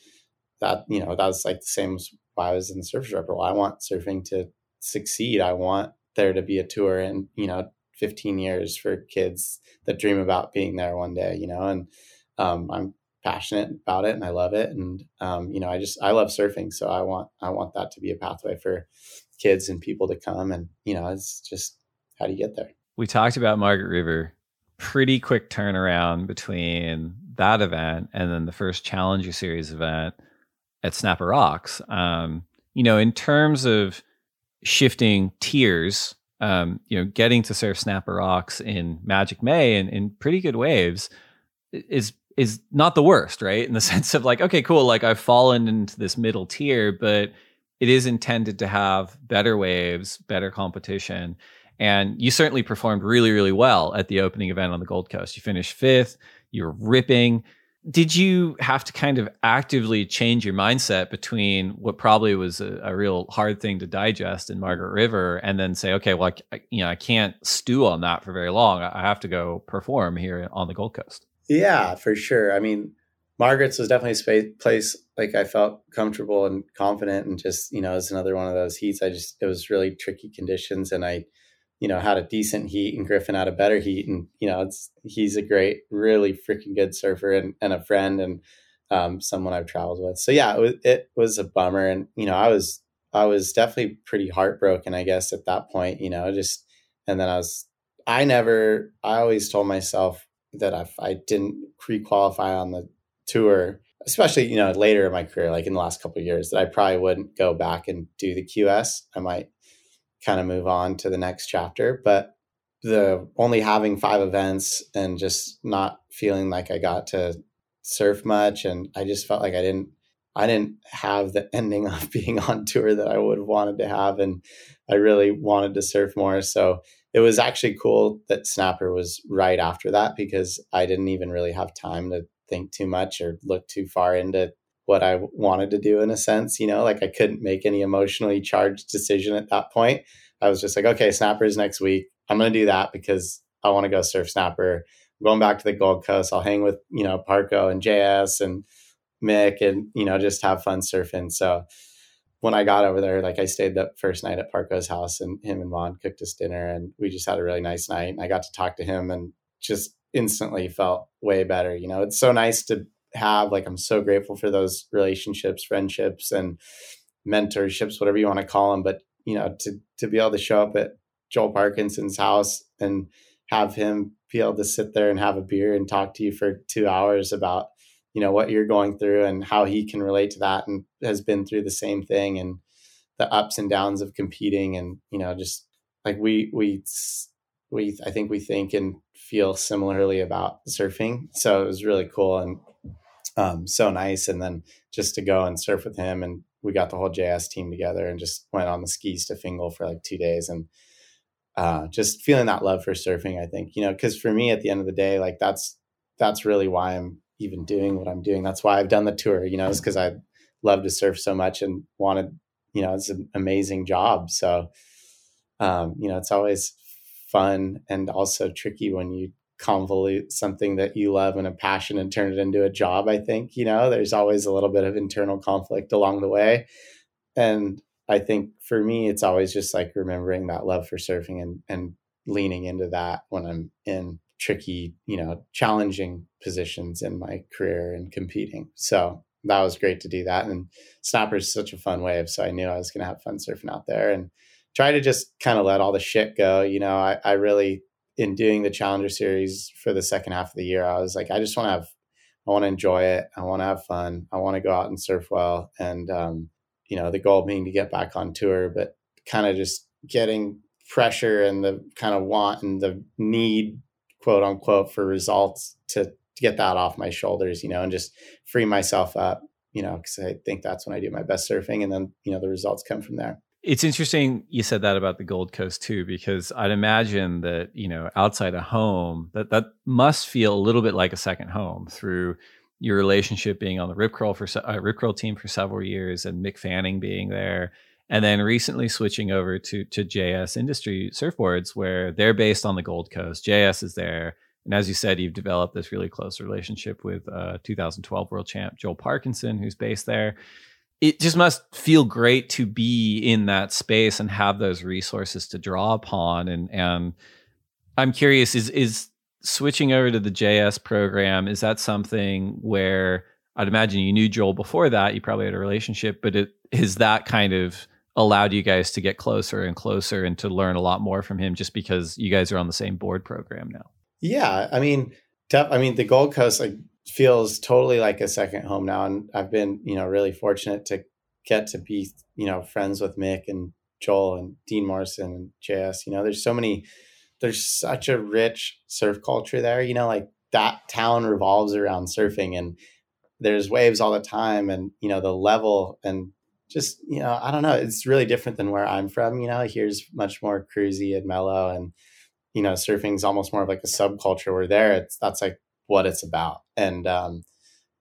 that you know that was like the same as why I was in the surf Well, I want surfing to succeed. I want there to be a tour and you know 15 years for kids that dream about being there one day, you know, and um, I'm passionate about it and I love it. And, um, you know, I just, I love surfing. So I want, I want that to be a pathway for kids and people to come. And, you know, it's just, how do you get there? We talked about Margaret River, pretty quick turnaround between that event and then the first Challenger Series event at Snapper Rocks. Um, you know, in terms of shifting tiers um, you know, getting to surf snapper rocks in Magic May and in pretty good waves is is not the worst, right? In the *laughs* sense of like, okay, cool, like I've fallen into this middle tier, but it is intended to have better waves, better competition. And you certainly performed really, really well at the opening event on the Gold Coast. You finished fifth, you're ripping did you have to kind of actively change your mindset between what probably was a, a, real hard thing to digest in Margaret River and then say, okay, well, I, you know, I can't stew on that for very long. I have to go perform here on the Gold Coast. Yeah, for sure. I mean, Margaret's was definitely a space, place like I felt comfortable and confident, and just you know, it's another one of those heats. I just it was really tricky conditions, and I you know, had a decent heat and Griffin had a better heat. And, you know, it's, he's a great, really freaking good surfer and, and a friend and um, someone I've traveled with. So yeah, it was, it was a bummer. And, you know, I was, I was definitely pretty heartbroken, I guess, at that point, you know, just, and then I was, I never, I always told myself that if I didn't pre qualify on the tour, especially, you know, later in my career, like in the last couple of years, that I probably wouldn't go back and do the QS. I might kind of move on to the next chapter. But the only having five events and just not feeling like I got to surf much, and I just felt like I didn't I didn't have the ending *laughs* of being on tour that I would have wanted to have, and I really wanted to surf more. So it was actually cool that Snapper was right after that because I didn't even really have time to think too much or look too far into what I wanted to do in a sense, you know, like I couldn't make any emotionally charged decision at that point. I was just like, okay, snappers next week. I'm going to do that because I want to go surf snapper. I'm going back to the Gold Coast. I'll hang with, you know, Parko and JS and Mick and, you know, just have fun surfing. So when I got over there, like I stayed the first night at Parko's house and him and Vaughn cooked us dinner and we just had a really nice night. And I got to talk to him and just instantly felt way better. You know, it's so nice to have. Like I'm so grateful for those relationships, friendships, and mentorships, whatever you want to call them. But you know, to to be able to show up at Joel Parkinson's house and have him be able to sit there and have a beer and talk to you for two hours about you know what you're going through and how he can relate to that and has been through the same thing and the ups and downs of competing and you know just like we we we I think we think and feel similarly about surfing so it was really cool and um, so nice. And then just to go and surf with him and we got the whole JS team together and just went on the skis to Fingal for like two days and uh, just feeling that love for surfing. I think you know because for me at the end of the day, like that's that's really why I'm even doing what I'm doing. That's why I've done the tour. You know, is because I love to surf so much and wanted you know it's an amazing job. So um, you know it's always fun and also tricky when you convolute something that you love and a passion and turn it into a job i think you know? There's always a little bit of internal conflict along the way. And i think for me it's always just like remembering that love for surfing and and leaning into that when i'm in tricky you know challenging positions in my career and competing. So that was great to do that. And snapper is such a fun wave so i knew i was going to have fun surfing out there and try to just kind of let all the shit go you know? I, I really in doing the Challenger Series for the second half of the year, I was like, I just want to have, I want to enjoy it. I want to have fun. I want to go out and surf well. And, um, you know, the goal being to get back on tour, but kind of just getting pressure and the kind of want and the need, quote unquote, for results to, to get that off my shoulders, you know, and just free myself up, you know, because I think that's when I do my best surfing. And then, you know, the results come from there. It's interesting you said that about the Gold Coast too, because I'd imagine that you know outside a home, that that must feel a little bit like a second home through your relationship being on the Rip Curl for uh, Rip Curl team for several years, and Mick Fanning being there, and then recently switching over to to JS Industry Surfboards, where they're based on the Gold Coast. JS is there, and as you said, you've developed this really close relationship with uh, 2012 World Champ Joel Parkinson, who's based there it just must feel great to be in that space and have those resources to draw upon. And and i'm curious is is switching over to the js program is that something where i'd imagine you knew joel before that you probably had a relationship but it is that kind of allowed you guys to get closer and closer and to learn a lot more from him just because you guys are on the same board program now? Yeah i mean i mean the gold coast like feels totally like a second home now. And I've been, you know, really fortunate to get to be, you know, friends with Mick and Joel and Dean Morrison and JS. You know, there's so many, there's such a rich surf culture there. You know, like that town revolves around surfing and there's waves all the time and, you know, the level and just, you know, I don't know. It's really different than where I'm from. You know, here's much more cruisy and mellow and, you know, surfing's almost more of like a subculture where there it's, that's like what it's about. And um,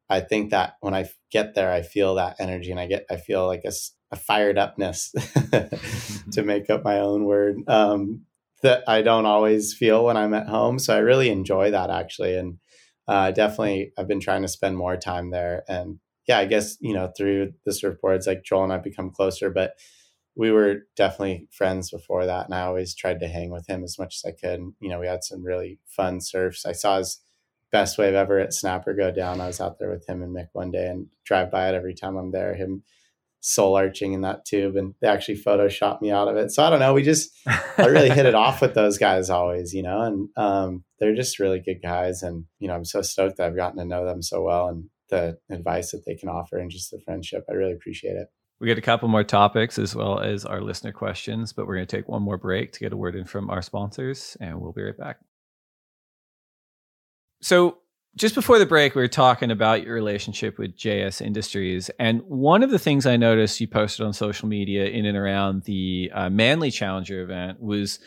I think that when I get there, I feel that energy and I get, I feel like a, a fired upness *laughs* to make up my own word um, that I don't always feel when I'm at home. So I really enjoy that actually. And uh, definitely I've been trying to spend more time there. And yeah, I guess, you know, through the surfboards, like Joel and I become closer, but we were definitely friends before that. And I always tried to hang with him as much as I could. And, you know, we had some really fun surfs. I saw his best wave ever at Snapper go down. I was out there with him and Mick one day and drive by it every time I'm there. Him soul arching in that tube, and they actually photoshopped me out of it. So I don't know. We just *laughs* I really hit it off with those guys always, you know, and um, they're just really good guys. And you know, I'm so stoked that I've gotten to know them so well and the advice that they can offer and just the friendship. I really appreciate it. We get a couple more topics as well as our listener questions, but we're going to take one more break to get a word in from our sponsors, and we'll be right back. So just before the break, we were talking about your relationship with JS Industries. And one of the things I noticed you posted on social media in and around the uh, Manly Challenger event was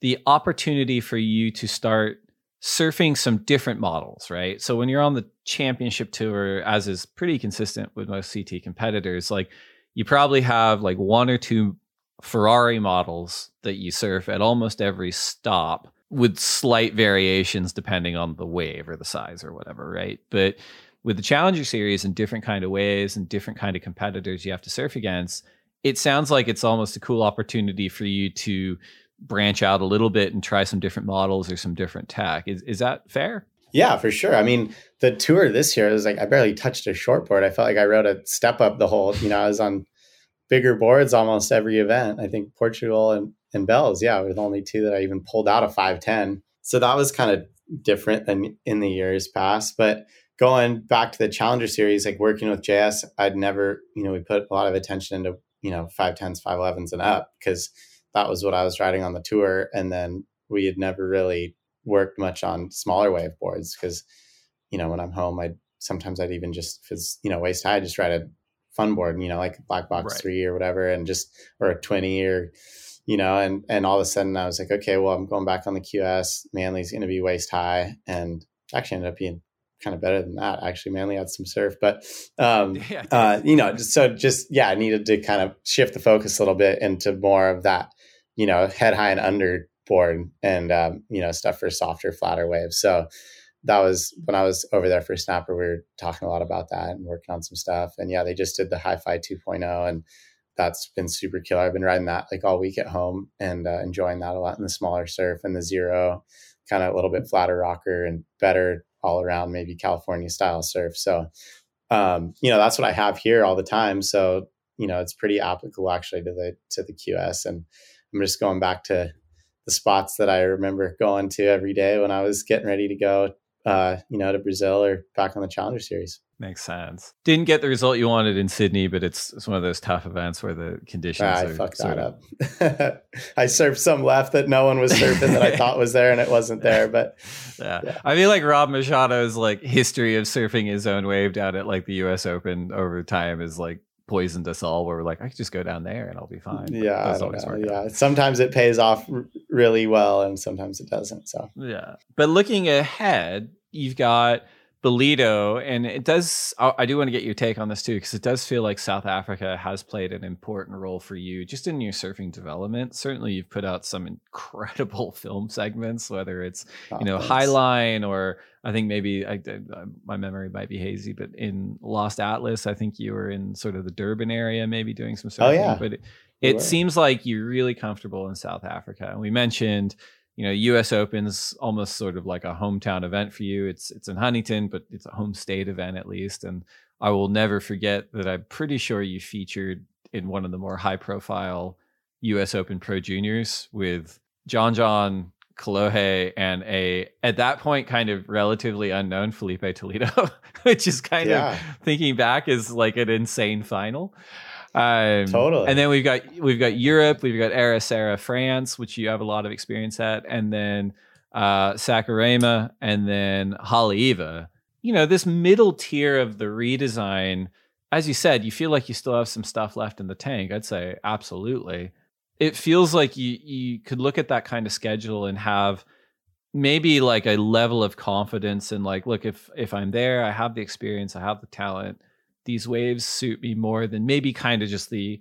the opportunity for you to start surfing some different models, right? So when you're on the championship tour, as is pretty consistent with most CT competitors, like you probably have like one or two Ferrari models that you surf at almost every stop with slight variations depending on the wave or the size or whatever, right? But with the Challenger series and different kind of waves and different kind of competitors you have to surf against, it sounds like it's almost a cool opportunity for you to branch out a little bit and try some different models or some different tech. Is is that fair? Yeah, for sure. I mean, the tour this year was like I barely touched a shortboard. I felt like I rode a step up the whole, you know, I was on bigger boards almost every event. I think Portugal and and Bells, yeah, were the only two that I even pulled out of 510. So that was kind of different than in the years past. But going back to the Challenger series, like working with JS, I'd never, you know, we put a lot of attention into, you know, 510s, 511s and up because that was what I was riding on the tour. And then we had never really worked much on smaller wave boards because, you know, when I'm home, I sometimes I'd even just, if it's, you know, waist high, just ride a fun board, you know, like Black Box Right. three or whatever, and just or a twenty or you know, and and all of a sudden I was like, okay, well, I'm going back on the QS. Manly's going to be waist high, and actually ended up being kind of better than that. Actually, Manly had some surf, but um, *laughs* Yeah. uh, you know, just, so just yeah, I needed to kind of shift the focus a little bit into more of that, you know, head high and under board, and um, you know, stuff for softer, flatter waves. So that was when I was over there for Snapper. We were talking a lot about that and working on some stuff. And yeah, they just did the Hi-Fi 2.0, and that's been super killer. I've been riding that like all week at home and uh, enjoying that a lot in the smaller surf and the zero, kind of a little bit flatter rocker and better all around, maybe California style surf. So, um, you know, that's what I have here all the time. So, you know, it's pretty applicable actually to the to the QS. And I'm just going back to the spots that I remember going to every day when I was getting ready to go, uh, you know, to Brazil or back on the Challenger Series. Makes sense. Didn't get the result you wanted in Sydney, but it's, it's one of those tough events where the conditions Ah, I are fucked that up. *laughs* I surfed some left that no one was surfing that I *laughs* thought was there, and it wasn't there. But Yeah. Yeah. I feel like Rob Machado's like history of surfing his own wave down at like the US Open over time is like poisoned us all where we're like, I could just go down there and I'll be fine. Yeah, I don't know. work out. Yeah, sometimes it pays off r- really well, and sometimes it doesn't. So Yeah. But looking ahead, you've got Ballito, and it does, I I do want to get your take on this too, because it does feel like South Africa has played an important role for you just in your surfing development. Certainly, you've put out some *laughs* incredible film segments, whether it's, you ah, know, Oh, thanks. Highline or I think maybe I, I- my memory might be hazy, but in Lost Atlas, I think you were in sort of the Durban area, maybe doing some oh, surfing. Oh, yeah. But it, it seems like you're really comfortable in South Africa. And we mentioned, you know, US Open's almost sort of like a hometown event for you. It's it's in Huntington, but it's a home state event at least. And I will never forget that I'm pretty sure you featured in one of the more high profile US Open Pro Juniors with John John Kolohe and a at that point kind of relatively unknown Filipe Toledo, *laughs* which is kind Yeah. of thinking back is like an insane final. Um, Totally. And then we've got we've got Europe, we've got Era France, which you have a lot of experience at, and then uh, and then Haleiwa. You know, this middle tier of the redesign, as you said, you feel like you still have some stuff left in the tank. I'd say absolutely. It feels like you you could look at that kind of schedule and have maybe like a level of confidence and like, look, if if I'm there, I have the experience, I have the talent. These waves suit me more than maybe kind of just the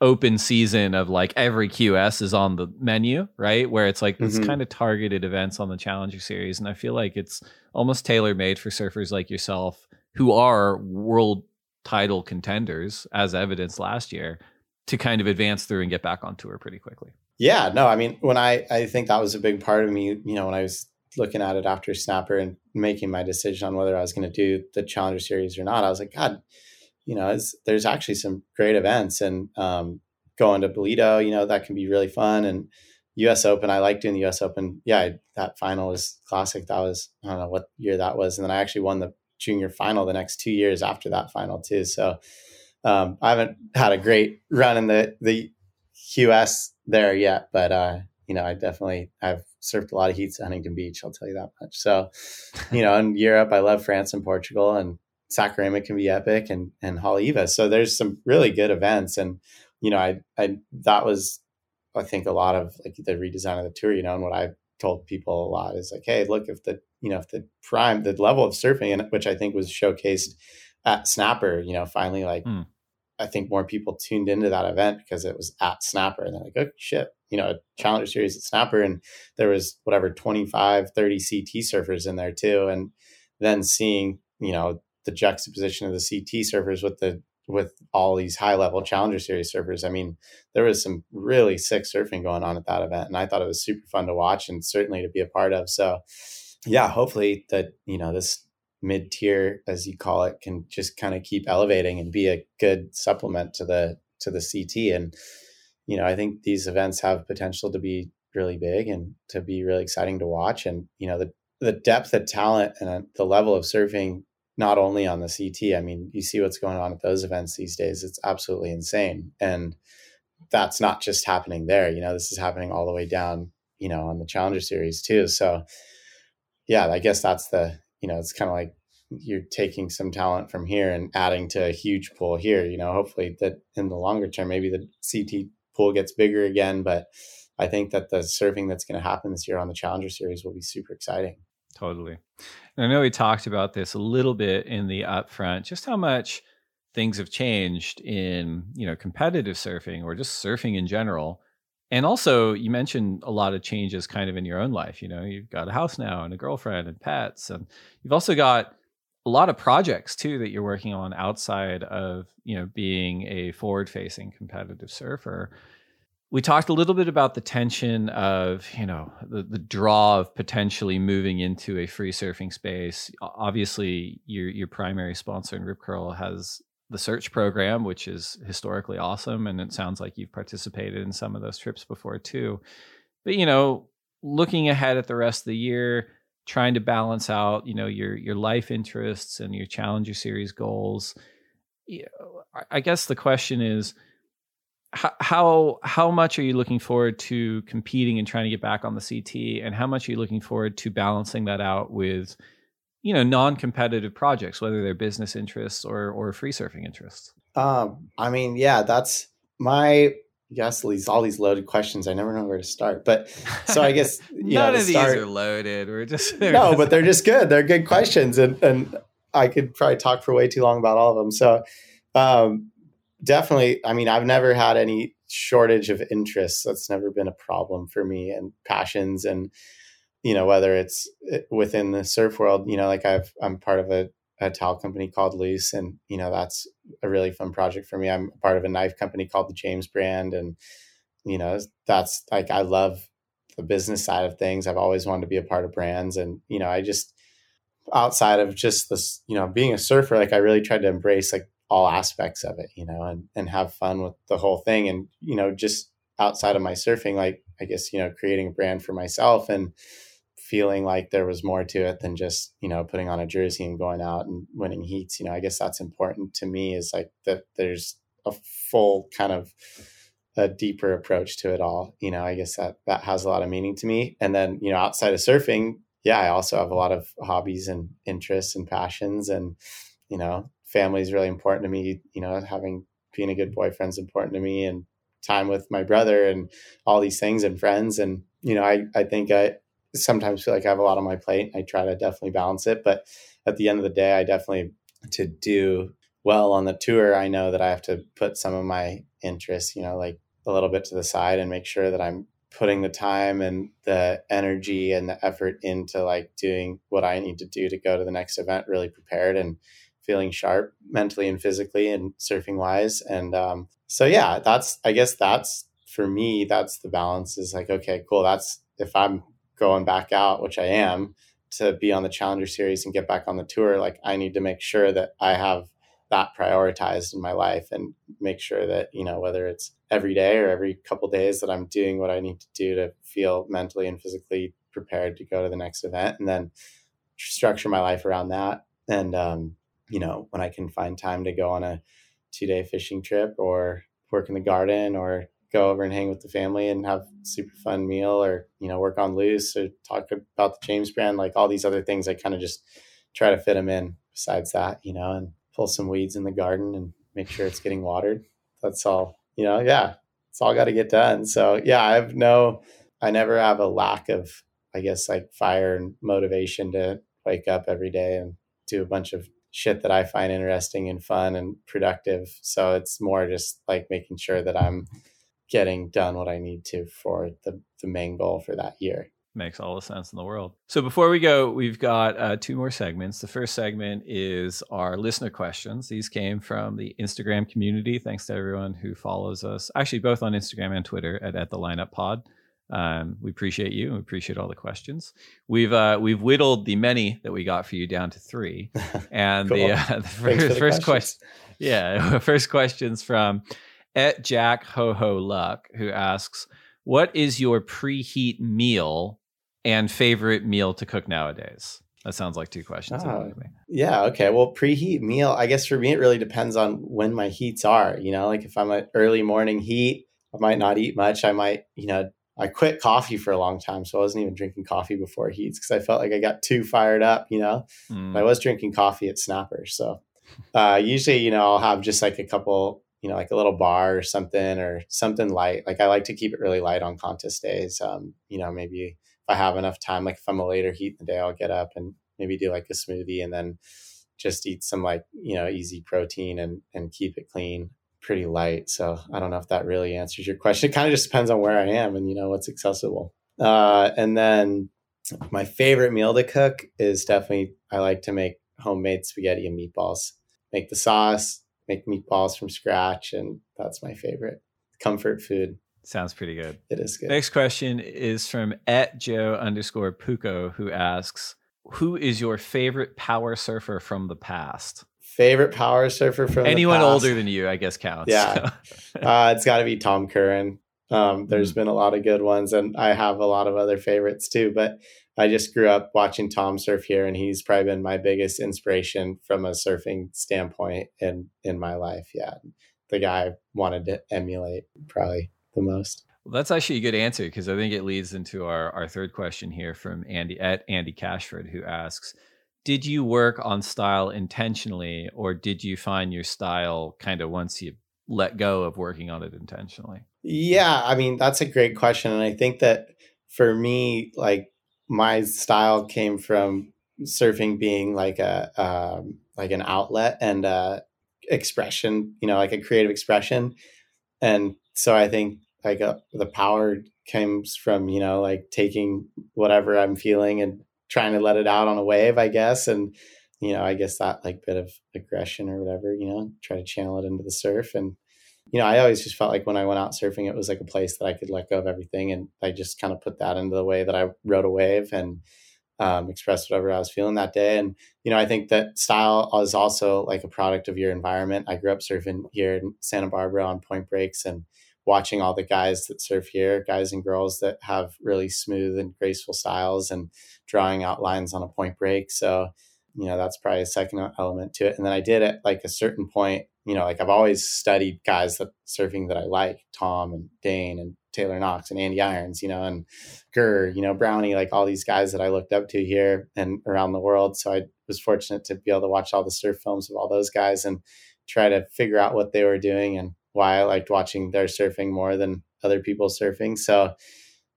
open season of like every QS is on the menu, right? Where it's like it's Mhm. kind of targeted events on the Challenger Series. And I feel like it's almost tailor made for surfers like yourself who are world title contenders, as evidenced last year, to kind of advance through and get back on tour pretty quickly. Yeah, no, I mean, when I I think that was a big part of me, you know, when I was looking at it after Snapper and making my decision on whether I was going to do the Challenger Series or not, I was like, God, you know, there's actually some great events, and um, going to Ballito, you know, that can be really fun, and U.S. Open, I like doing the U.S. Open. Yeah, I, that final was classic. That was I don't know what year that was, and then I actually won the junior final the next two years after that final too. So um, I haven't had a great run in the the QS there yet, but uh, you know, I definitely I've surfed a lot of heats at Huntington Beach. I'll tell you that much. So, you know, in Europe, I love France and Portugal, and Saquarema can be epic, and and Haleiwa. So there's some really good events, and you know, I I that was I think a lot of like the redesign of the tour. You know, and what I told people a lot is like, hey, look, if the you know if the prime the level of surfing, and which I think was showcased at Snapper, you know, finally like. Hmm. I think more people tuned into that event because it was at Snapper and they're like, oh shit, you know, a Challenger Series at Snapper. And there was whatever, 25, 30 CT surfers in there too. And then seeing, you know, the juxtaposition of the CT surfers with the, with all these high level Challenger Series surfers. I mean, there was some really sick surfing going on at that event. And I thought it was super fun to watch and certainly to be a part of. So yeah, hopefully that, you know, this mid tier, as you call it, can just kind of keep elevating and be a good supplement to the to the CT. And you know, I think these events have potential to be really big and to be really exciting to watch. And you know, the the depth of talent and uh, the level of surfing, not only on the CT. I mean, you see what's going on at those events these days. It's absolutely insane. And that's not just happening there. You know, this is happening all the way down. You know, on the Challenger Series too. So yeah, I guess that's the you know, it's kind of like you're taking some talent from here and adding to a huge pool here. You know, hopefully that in the longer term, maybe the CT pool gets bigger again. But I think that the surfing that's going to happen this year on the Challenger Series will be super exciting. Totally. And I know we talked about this a little bit in the upfront, just how much things have changed in you know competitive surfing or just surfing in general and also you mentioned a lot of changes kind of in your own life you know you've got a house now and a girlfriend and pets and you've also got a lot of projects too that you're working on outside of you know being a forward facing competitive surfer we talked a little bit about the tension of you know the, the draw of potentially moving into a free surfing space obviously your your primary sponsor in rip curl has the search program, which is historically awesome. And it sounds like you've participated in some of those trips before too. But, you know, looking ahead at the rest of the year, trying to balance out, you know, your your life interests and your Challenger Series goals. You know, I guess the question is, how how much are you looking forward to competing and trying to get back on the CT, and how much are you looking forward to balancing that out with you know non-competitive projects whether they're business interests or or free surfing interests um i mean yeah that's my yes these all these loaded questions i never know where to start but *laughs* so i guess none know, of start, these are loaded. We're just no *laughs* but they're just good. They're good questions and and i could probably talk for way too long about all of them. So um definitely i mean i've never had any shortage of interests. That's never been a problem for me and passions and you know whether it's eh, within the surf world you know like i've i'm part of a, a towel company called Leus and you know that's a really fun project for me. I'm part of a knife company called the james brand and you know that's like i love the business side of things. I've always wanted to be a part of brands and you know i just outside of just this you know being a surfer like i really tried to embrace like all aspects of it you know and and have fun with the whole thing. And you know just outside of my surfing like i guess you know creating a brand for myself and feeling like there was more to it than just you know putting on a jersey and going out and winning heats you know i guess that's important to me is like that there's a full kind of a deeper approach to it all you know i guess that that has a lot of meaning to me. And then you know outside of surfing yeah i also have a lot of hobbies and interests and passions and you know family is really important to me you know having being a good boyfriend is important to me and time with my brother and all these things and friends. And you know i i think i sometimes feel like I have a lot on my plate. I try to definitely balance it, but at the end of the day, I definitely to do well on the tour. I know that I have to put some of my interests, you know, like a little bit to the side and make sure that I'm putting the time and the energy and the effort into like doing what I need to do to go to the next event really prepared and feeling sharp mentally and physically and surfing wise. And um, so, yeah, that's, I guess that's for me, that's the balance is like, okay, cool. That's if I'm going back out, which I am, to be on the Challenger Series and get back on the tour, like I need to make sure that I have that prioritized in my life and make sure that you know whether it's every day or every couple days that I'm doing what I need to do to feel mentally and physically prepared to go to the next event, and then structure my life around that. And um, you know when I can find time to go on a two day fishing trip or work in the garden or go over and hang with the family and have super fun meal or you know work on Leus or talk about the james brand like all these other things i kind of just try to fit them in besides that you know and pull some weeds in the garden and make sure it's getting watered. That's all you know yeah it's all got to get done. So yeah i have no i never have a lack of i guess like fire and motivation to wake up every day and do a bunch of shit that i find interesting and fun and productive. So it's more just like making sure that i'm getting done what I need to for the, the main goal for that year. Makes all the sense in the world. So before we go, we've got uh, two more segments. The first segment is our listener questions. These came from the Instagram community. Thanks to everyone who follows us, actually both on Instagram and Twitter at, at the Lineup Pod. Um, we appreciate you. We appreciate all the questions. We've uh, we've whittled the many that we got for you down to three. *laughs* And cool. the, uh, *laughs* the first, the first question, yeah, *laughs* first questions from at Jack Ho Ho Luck, who asks, "What is your preheat meal and favorite meal to cook nowadays?" That sounds like two questions. Oh, yeah. Okay. Well, preheat meal. I guess for me, it really depends on when my heats are. You know, like if I'm an early morning heat, I might not eat much. I might, you know, I quit coffee for a long time, so I wasn't even drinking coffee before heats because I felt like I got too fired up, you know. Mm. I was drinking coffee at Snapper, so uh, usually, you know, I'll have just like a couple, you know, like a little bar or something or something light. Like I like to keep it really light on contest days. Um, you know, maybe if I have enough time, like if I'm a later heat in the day, I'll get up and maybe do like a smoothie and then just eat some like you know easy protein and and keep it clean pretty light so i don't know if that really answers your question it kind of just depends on where i am and you know what's accessible uh, and then my favorite meal to cook is definitely i like to make homemade spaghetti and meatballs make the sauce make meatballs from scratch and that's my favorite comfort food Sounds pretty good. it is good Next question is from at Joe underscore Puko, who asks, "Who is your favorite power surfer from the past? favorite power surfer from the Anyone older than you, I guess counts. Yeah. *laughs* uh, it's got to be Tom Curren. Um, there's Mm. been a lot of good ones, and I have a lot of other favorites too. But I just grew up watching Tom surf here, and he's probably been my biggest inspiration from a surfing standpoint in in my life. Yeah, the guy I wanted to emulate probably the most. Well, that's actually a good answer because I think it leads into our, our third question here from Andy at Andy Cashford, who asks, "Did you work on style intentionally, or did you find your style kind of once you let go of working on it intentionally?" Yeah, I mean that's a great question, and I think that for me, like my style came from surfing being like a um, like an outlet and uh, expression, you know, like a creative expression, and so I think like uh, the power comes from you know like taking whatever I'm feeling and trying to let it out on a wave, I guess, and you know I guess that like bit of aggression or whatever, you know, try to channel it into the surf and you know, I always just felt like when I went out surfing, it was like a place that I could let go of everything. And I just kind of put that into the way that I rode a wave and um, expressed whatever I was feeling that day. And, you know, I think that style is also like a product of your environment. I grew up surfing here in Santa Barbara on point breaks and watching all the guys that surf here, guys and girls that have really smooth and graceful styles and drawing out lines on a point break. So, you know, that's probably a second element to it. And then I did at like a certain point, you know, like I've always studied guys that surfing that I like, Tom and Dane and Taylor Knox and Andy Irons, you know, and Gurr, you know, Brownie, like all these guys that I looked up to here and around the world. So I was fortunate to be able to watch all the surf films of all those guys and try to figure out what they were doing and why I liked watching their surfing more than other people surfing. So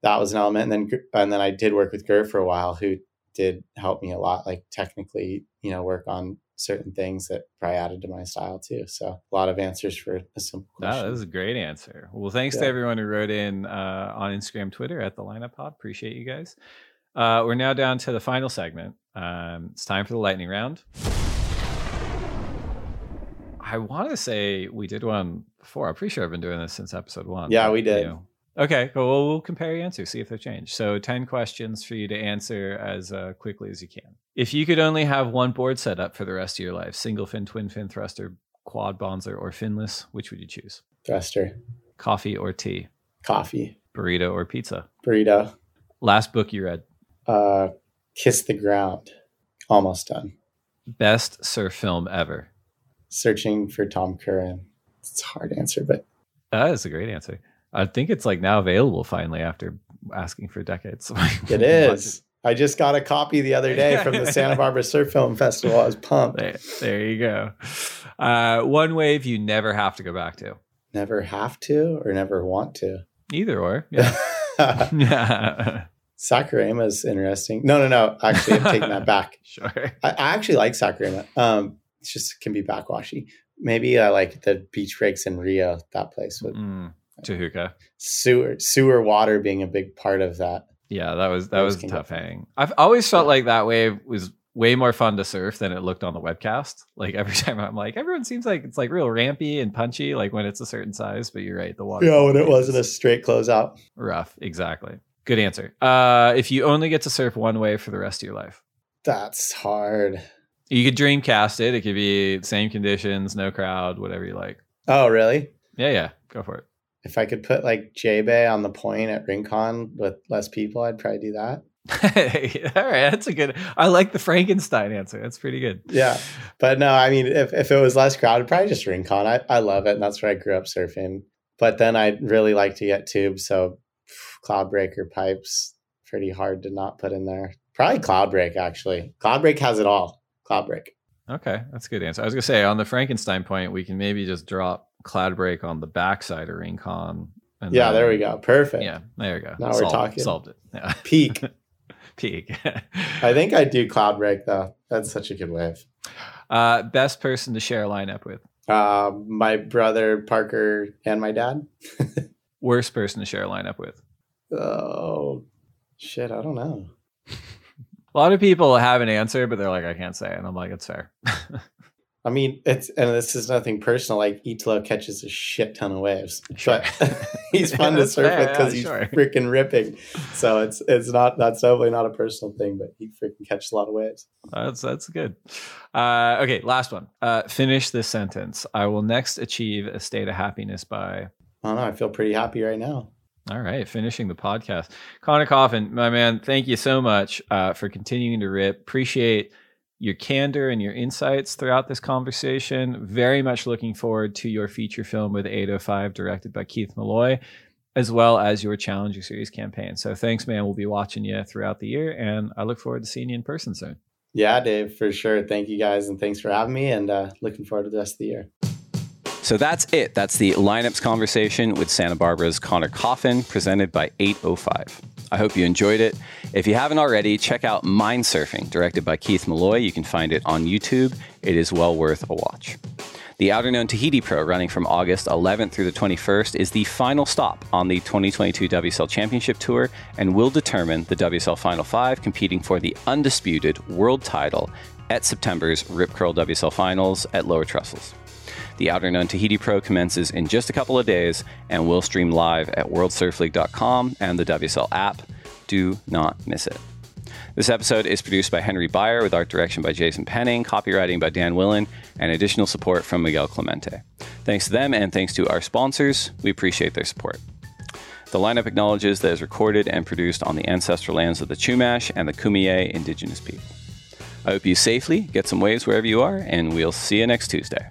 that was an element. And then, and then I did work with Gurr for a while, who did help me a lot, like technically, you know, work on certain things that probably added to my style too. So a lot of answers for a simple question. that was a great answer. Well, thanks to everyone who wrote in uh, on Instagram, Twitter at the lineup pod. Appreciate you guys. Uh, we're now down to the final segment. Um, it's time for the lightning round. I want to say we did one before. I'm pretty sure I've been doing this since episode one. Yeah, we you did. know. Okay, cool. Well, we'll compare your answers, see if they've changed. So, 10 questions for you to answer as uh, quickly as you can. If you could only have one board set up for the rest of your life single fin, twin fin, thruster, quad bonzer, or finless, which would you choose? Thruster, Coffee or tea? coffee, Burrito or pizza? burrito, Last book you read? uh, kiss the ground. Almost done. Best surf film ever? Searching for Tom Curren. It's a hard answer, but That is a great answer. I think it's like now available finally after asking for decades. *laughs* it is. I just got a copy the other day from the Santa *laughs* Barbara Surf Film Festival. I was pumped. There, there you go. Uh, one wave you never have to go back to. Never have to or never want to. Either or. Yeah. *laughs* yeah. Saquarema is interesting. No, no, no. Actually, I'm taking that back. sure. I, I actually like Saquarema. Um, it's just can be backwashy. Maybe I like the beach breaks in Rio. That place Mm, Tahuka. sewer sewer water being a big part of that. Yeah, that was that was a can tough hang. I've always felt like that wave was way more fun to surf than it looked on the webcast. Like every *laughs* time I'm like, everyone seems like it's like real rampy and punchy, like when it's a certain size. But you're right, the water. Yeah, when it wasn't a straight closeout. rough. Exactly. Good answer. Uh, if you only get to surf one wave for the rest of your life, That's hard. you could dream cast it. It could be same conditions, no crowd, whatever you like. Oh, really? Yeah, yeah, go for it. If I could put like J Bay on the point at Rincon with less people, I'd probably do that. *laughs* All right, that's a good. I like the Frankenstein answer. That's pretty good. Yeah. But no, I mean, if, if it was less crowded, probably just Rincon. I, I love it. And that's where I grew up surfing. But then I'd really like to get tubes. So Cloudbreaker pipes. Pretty hard to not put in there. Probably Cloudbreak, actually. Cloudbreak has it all. Cloudbreak. Okay, that's a good answer. I was gonna say on the Frankenstein point, we can maybe just drop Cloudbreak on the backside of Rincon. And yeah, then, there we go. Perfect. Yeah, there we go. Now solved, we're talking. Solved it. Yeah. *laughs* Peak. Peak. I think I do cloud break though. That's such a good wave. Uh, best person to share a lineup with? Uh, my brother Parker and my dad. *laughs* Worst person to share a lineup with? Oh shit, I don't know. *laughs* A lot of people have an answer, but they're like, I can't say it. And I'm like, it's fair. I mean, it's and this is nothing personal. Like Italo catches a shit ton of waves, sure. but *laughs* he's fun yeah, *laughs* to surf fair, with because yeah, he's sure. freaking ripping. So it's it's not that's definitely not a personal thing, but he freaking catches a lot of waves. That's that's good. Uh, okay, last one. Uh, finish this sentence. I will next achieve a state of happiness by. I don't know. I feel pretty happy right now. All right, finishing the podcast. Conner Coffin, my man, thank you so much uh, for continuing to rip. Appreciate your candor and your insights throughout this conversation. Very much looking forward to your feature film with 805, directed by Keith Malloy, as well as your Challenger Series campaign. So thanks, man. We'll be watching you throughout the year, and I look forward to seeing you in person soon. Yeah, Dave, for sure. Thank you guys, and thanks for having me, and uh, looking forward to the rest of the year. So that's it. That's the lineups conversation with Santa Barbara's Conner Coffin, presented by 805. I hope you enjoyed it. If you haven't already, check out Mind Surfing, directed by Keith Malloy. You can find it on YouTube. It is well worth a watch. The Outerknown Tahiti Pro, running from August 11th through the 21st, is the final stop on the 2022 WSL Championship Tour and will determine the WSL Final Five competing for the undisputed world title at September's Rip Curl WSL Finals at Lower Trestles. The Outerknown Tahiti Pro commences in just a couple of days and will stream live at worldsurfleague.com and the WSL app. Do not miss it. This episode is produced by Henry Beyer with art direction by Jason Penning, copywriting by Dan Willen, and additional support from Miguel Clemente. Thanks to them and thanks to our sponsors. We appreciate their support. The lineup acknowledges that it is recorded and produced on the ancestral lands of the Chumash and the Kumeyaay indigenous people. I hope you safely get some waves wherever you are, and we'll see you next Tuesday.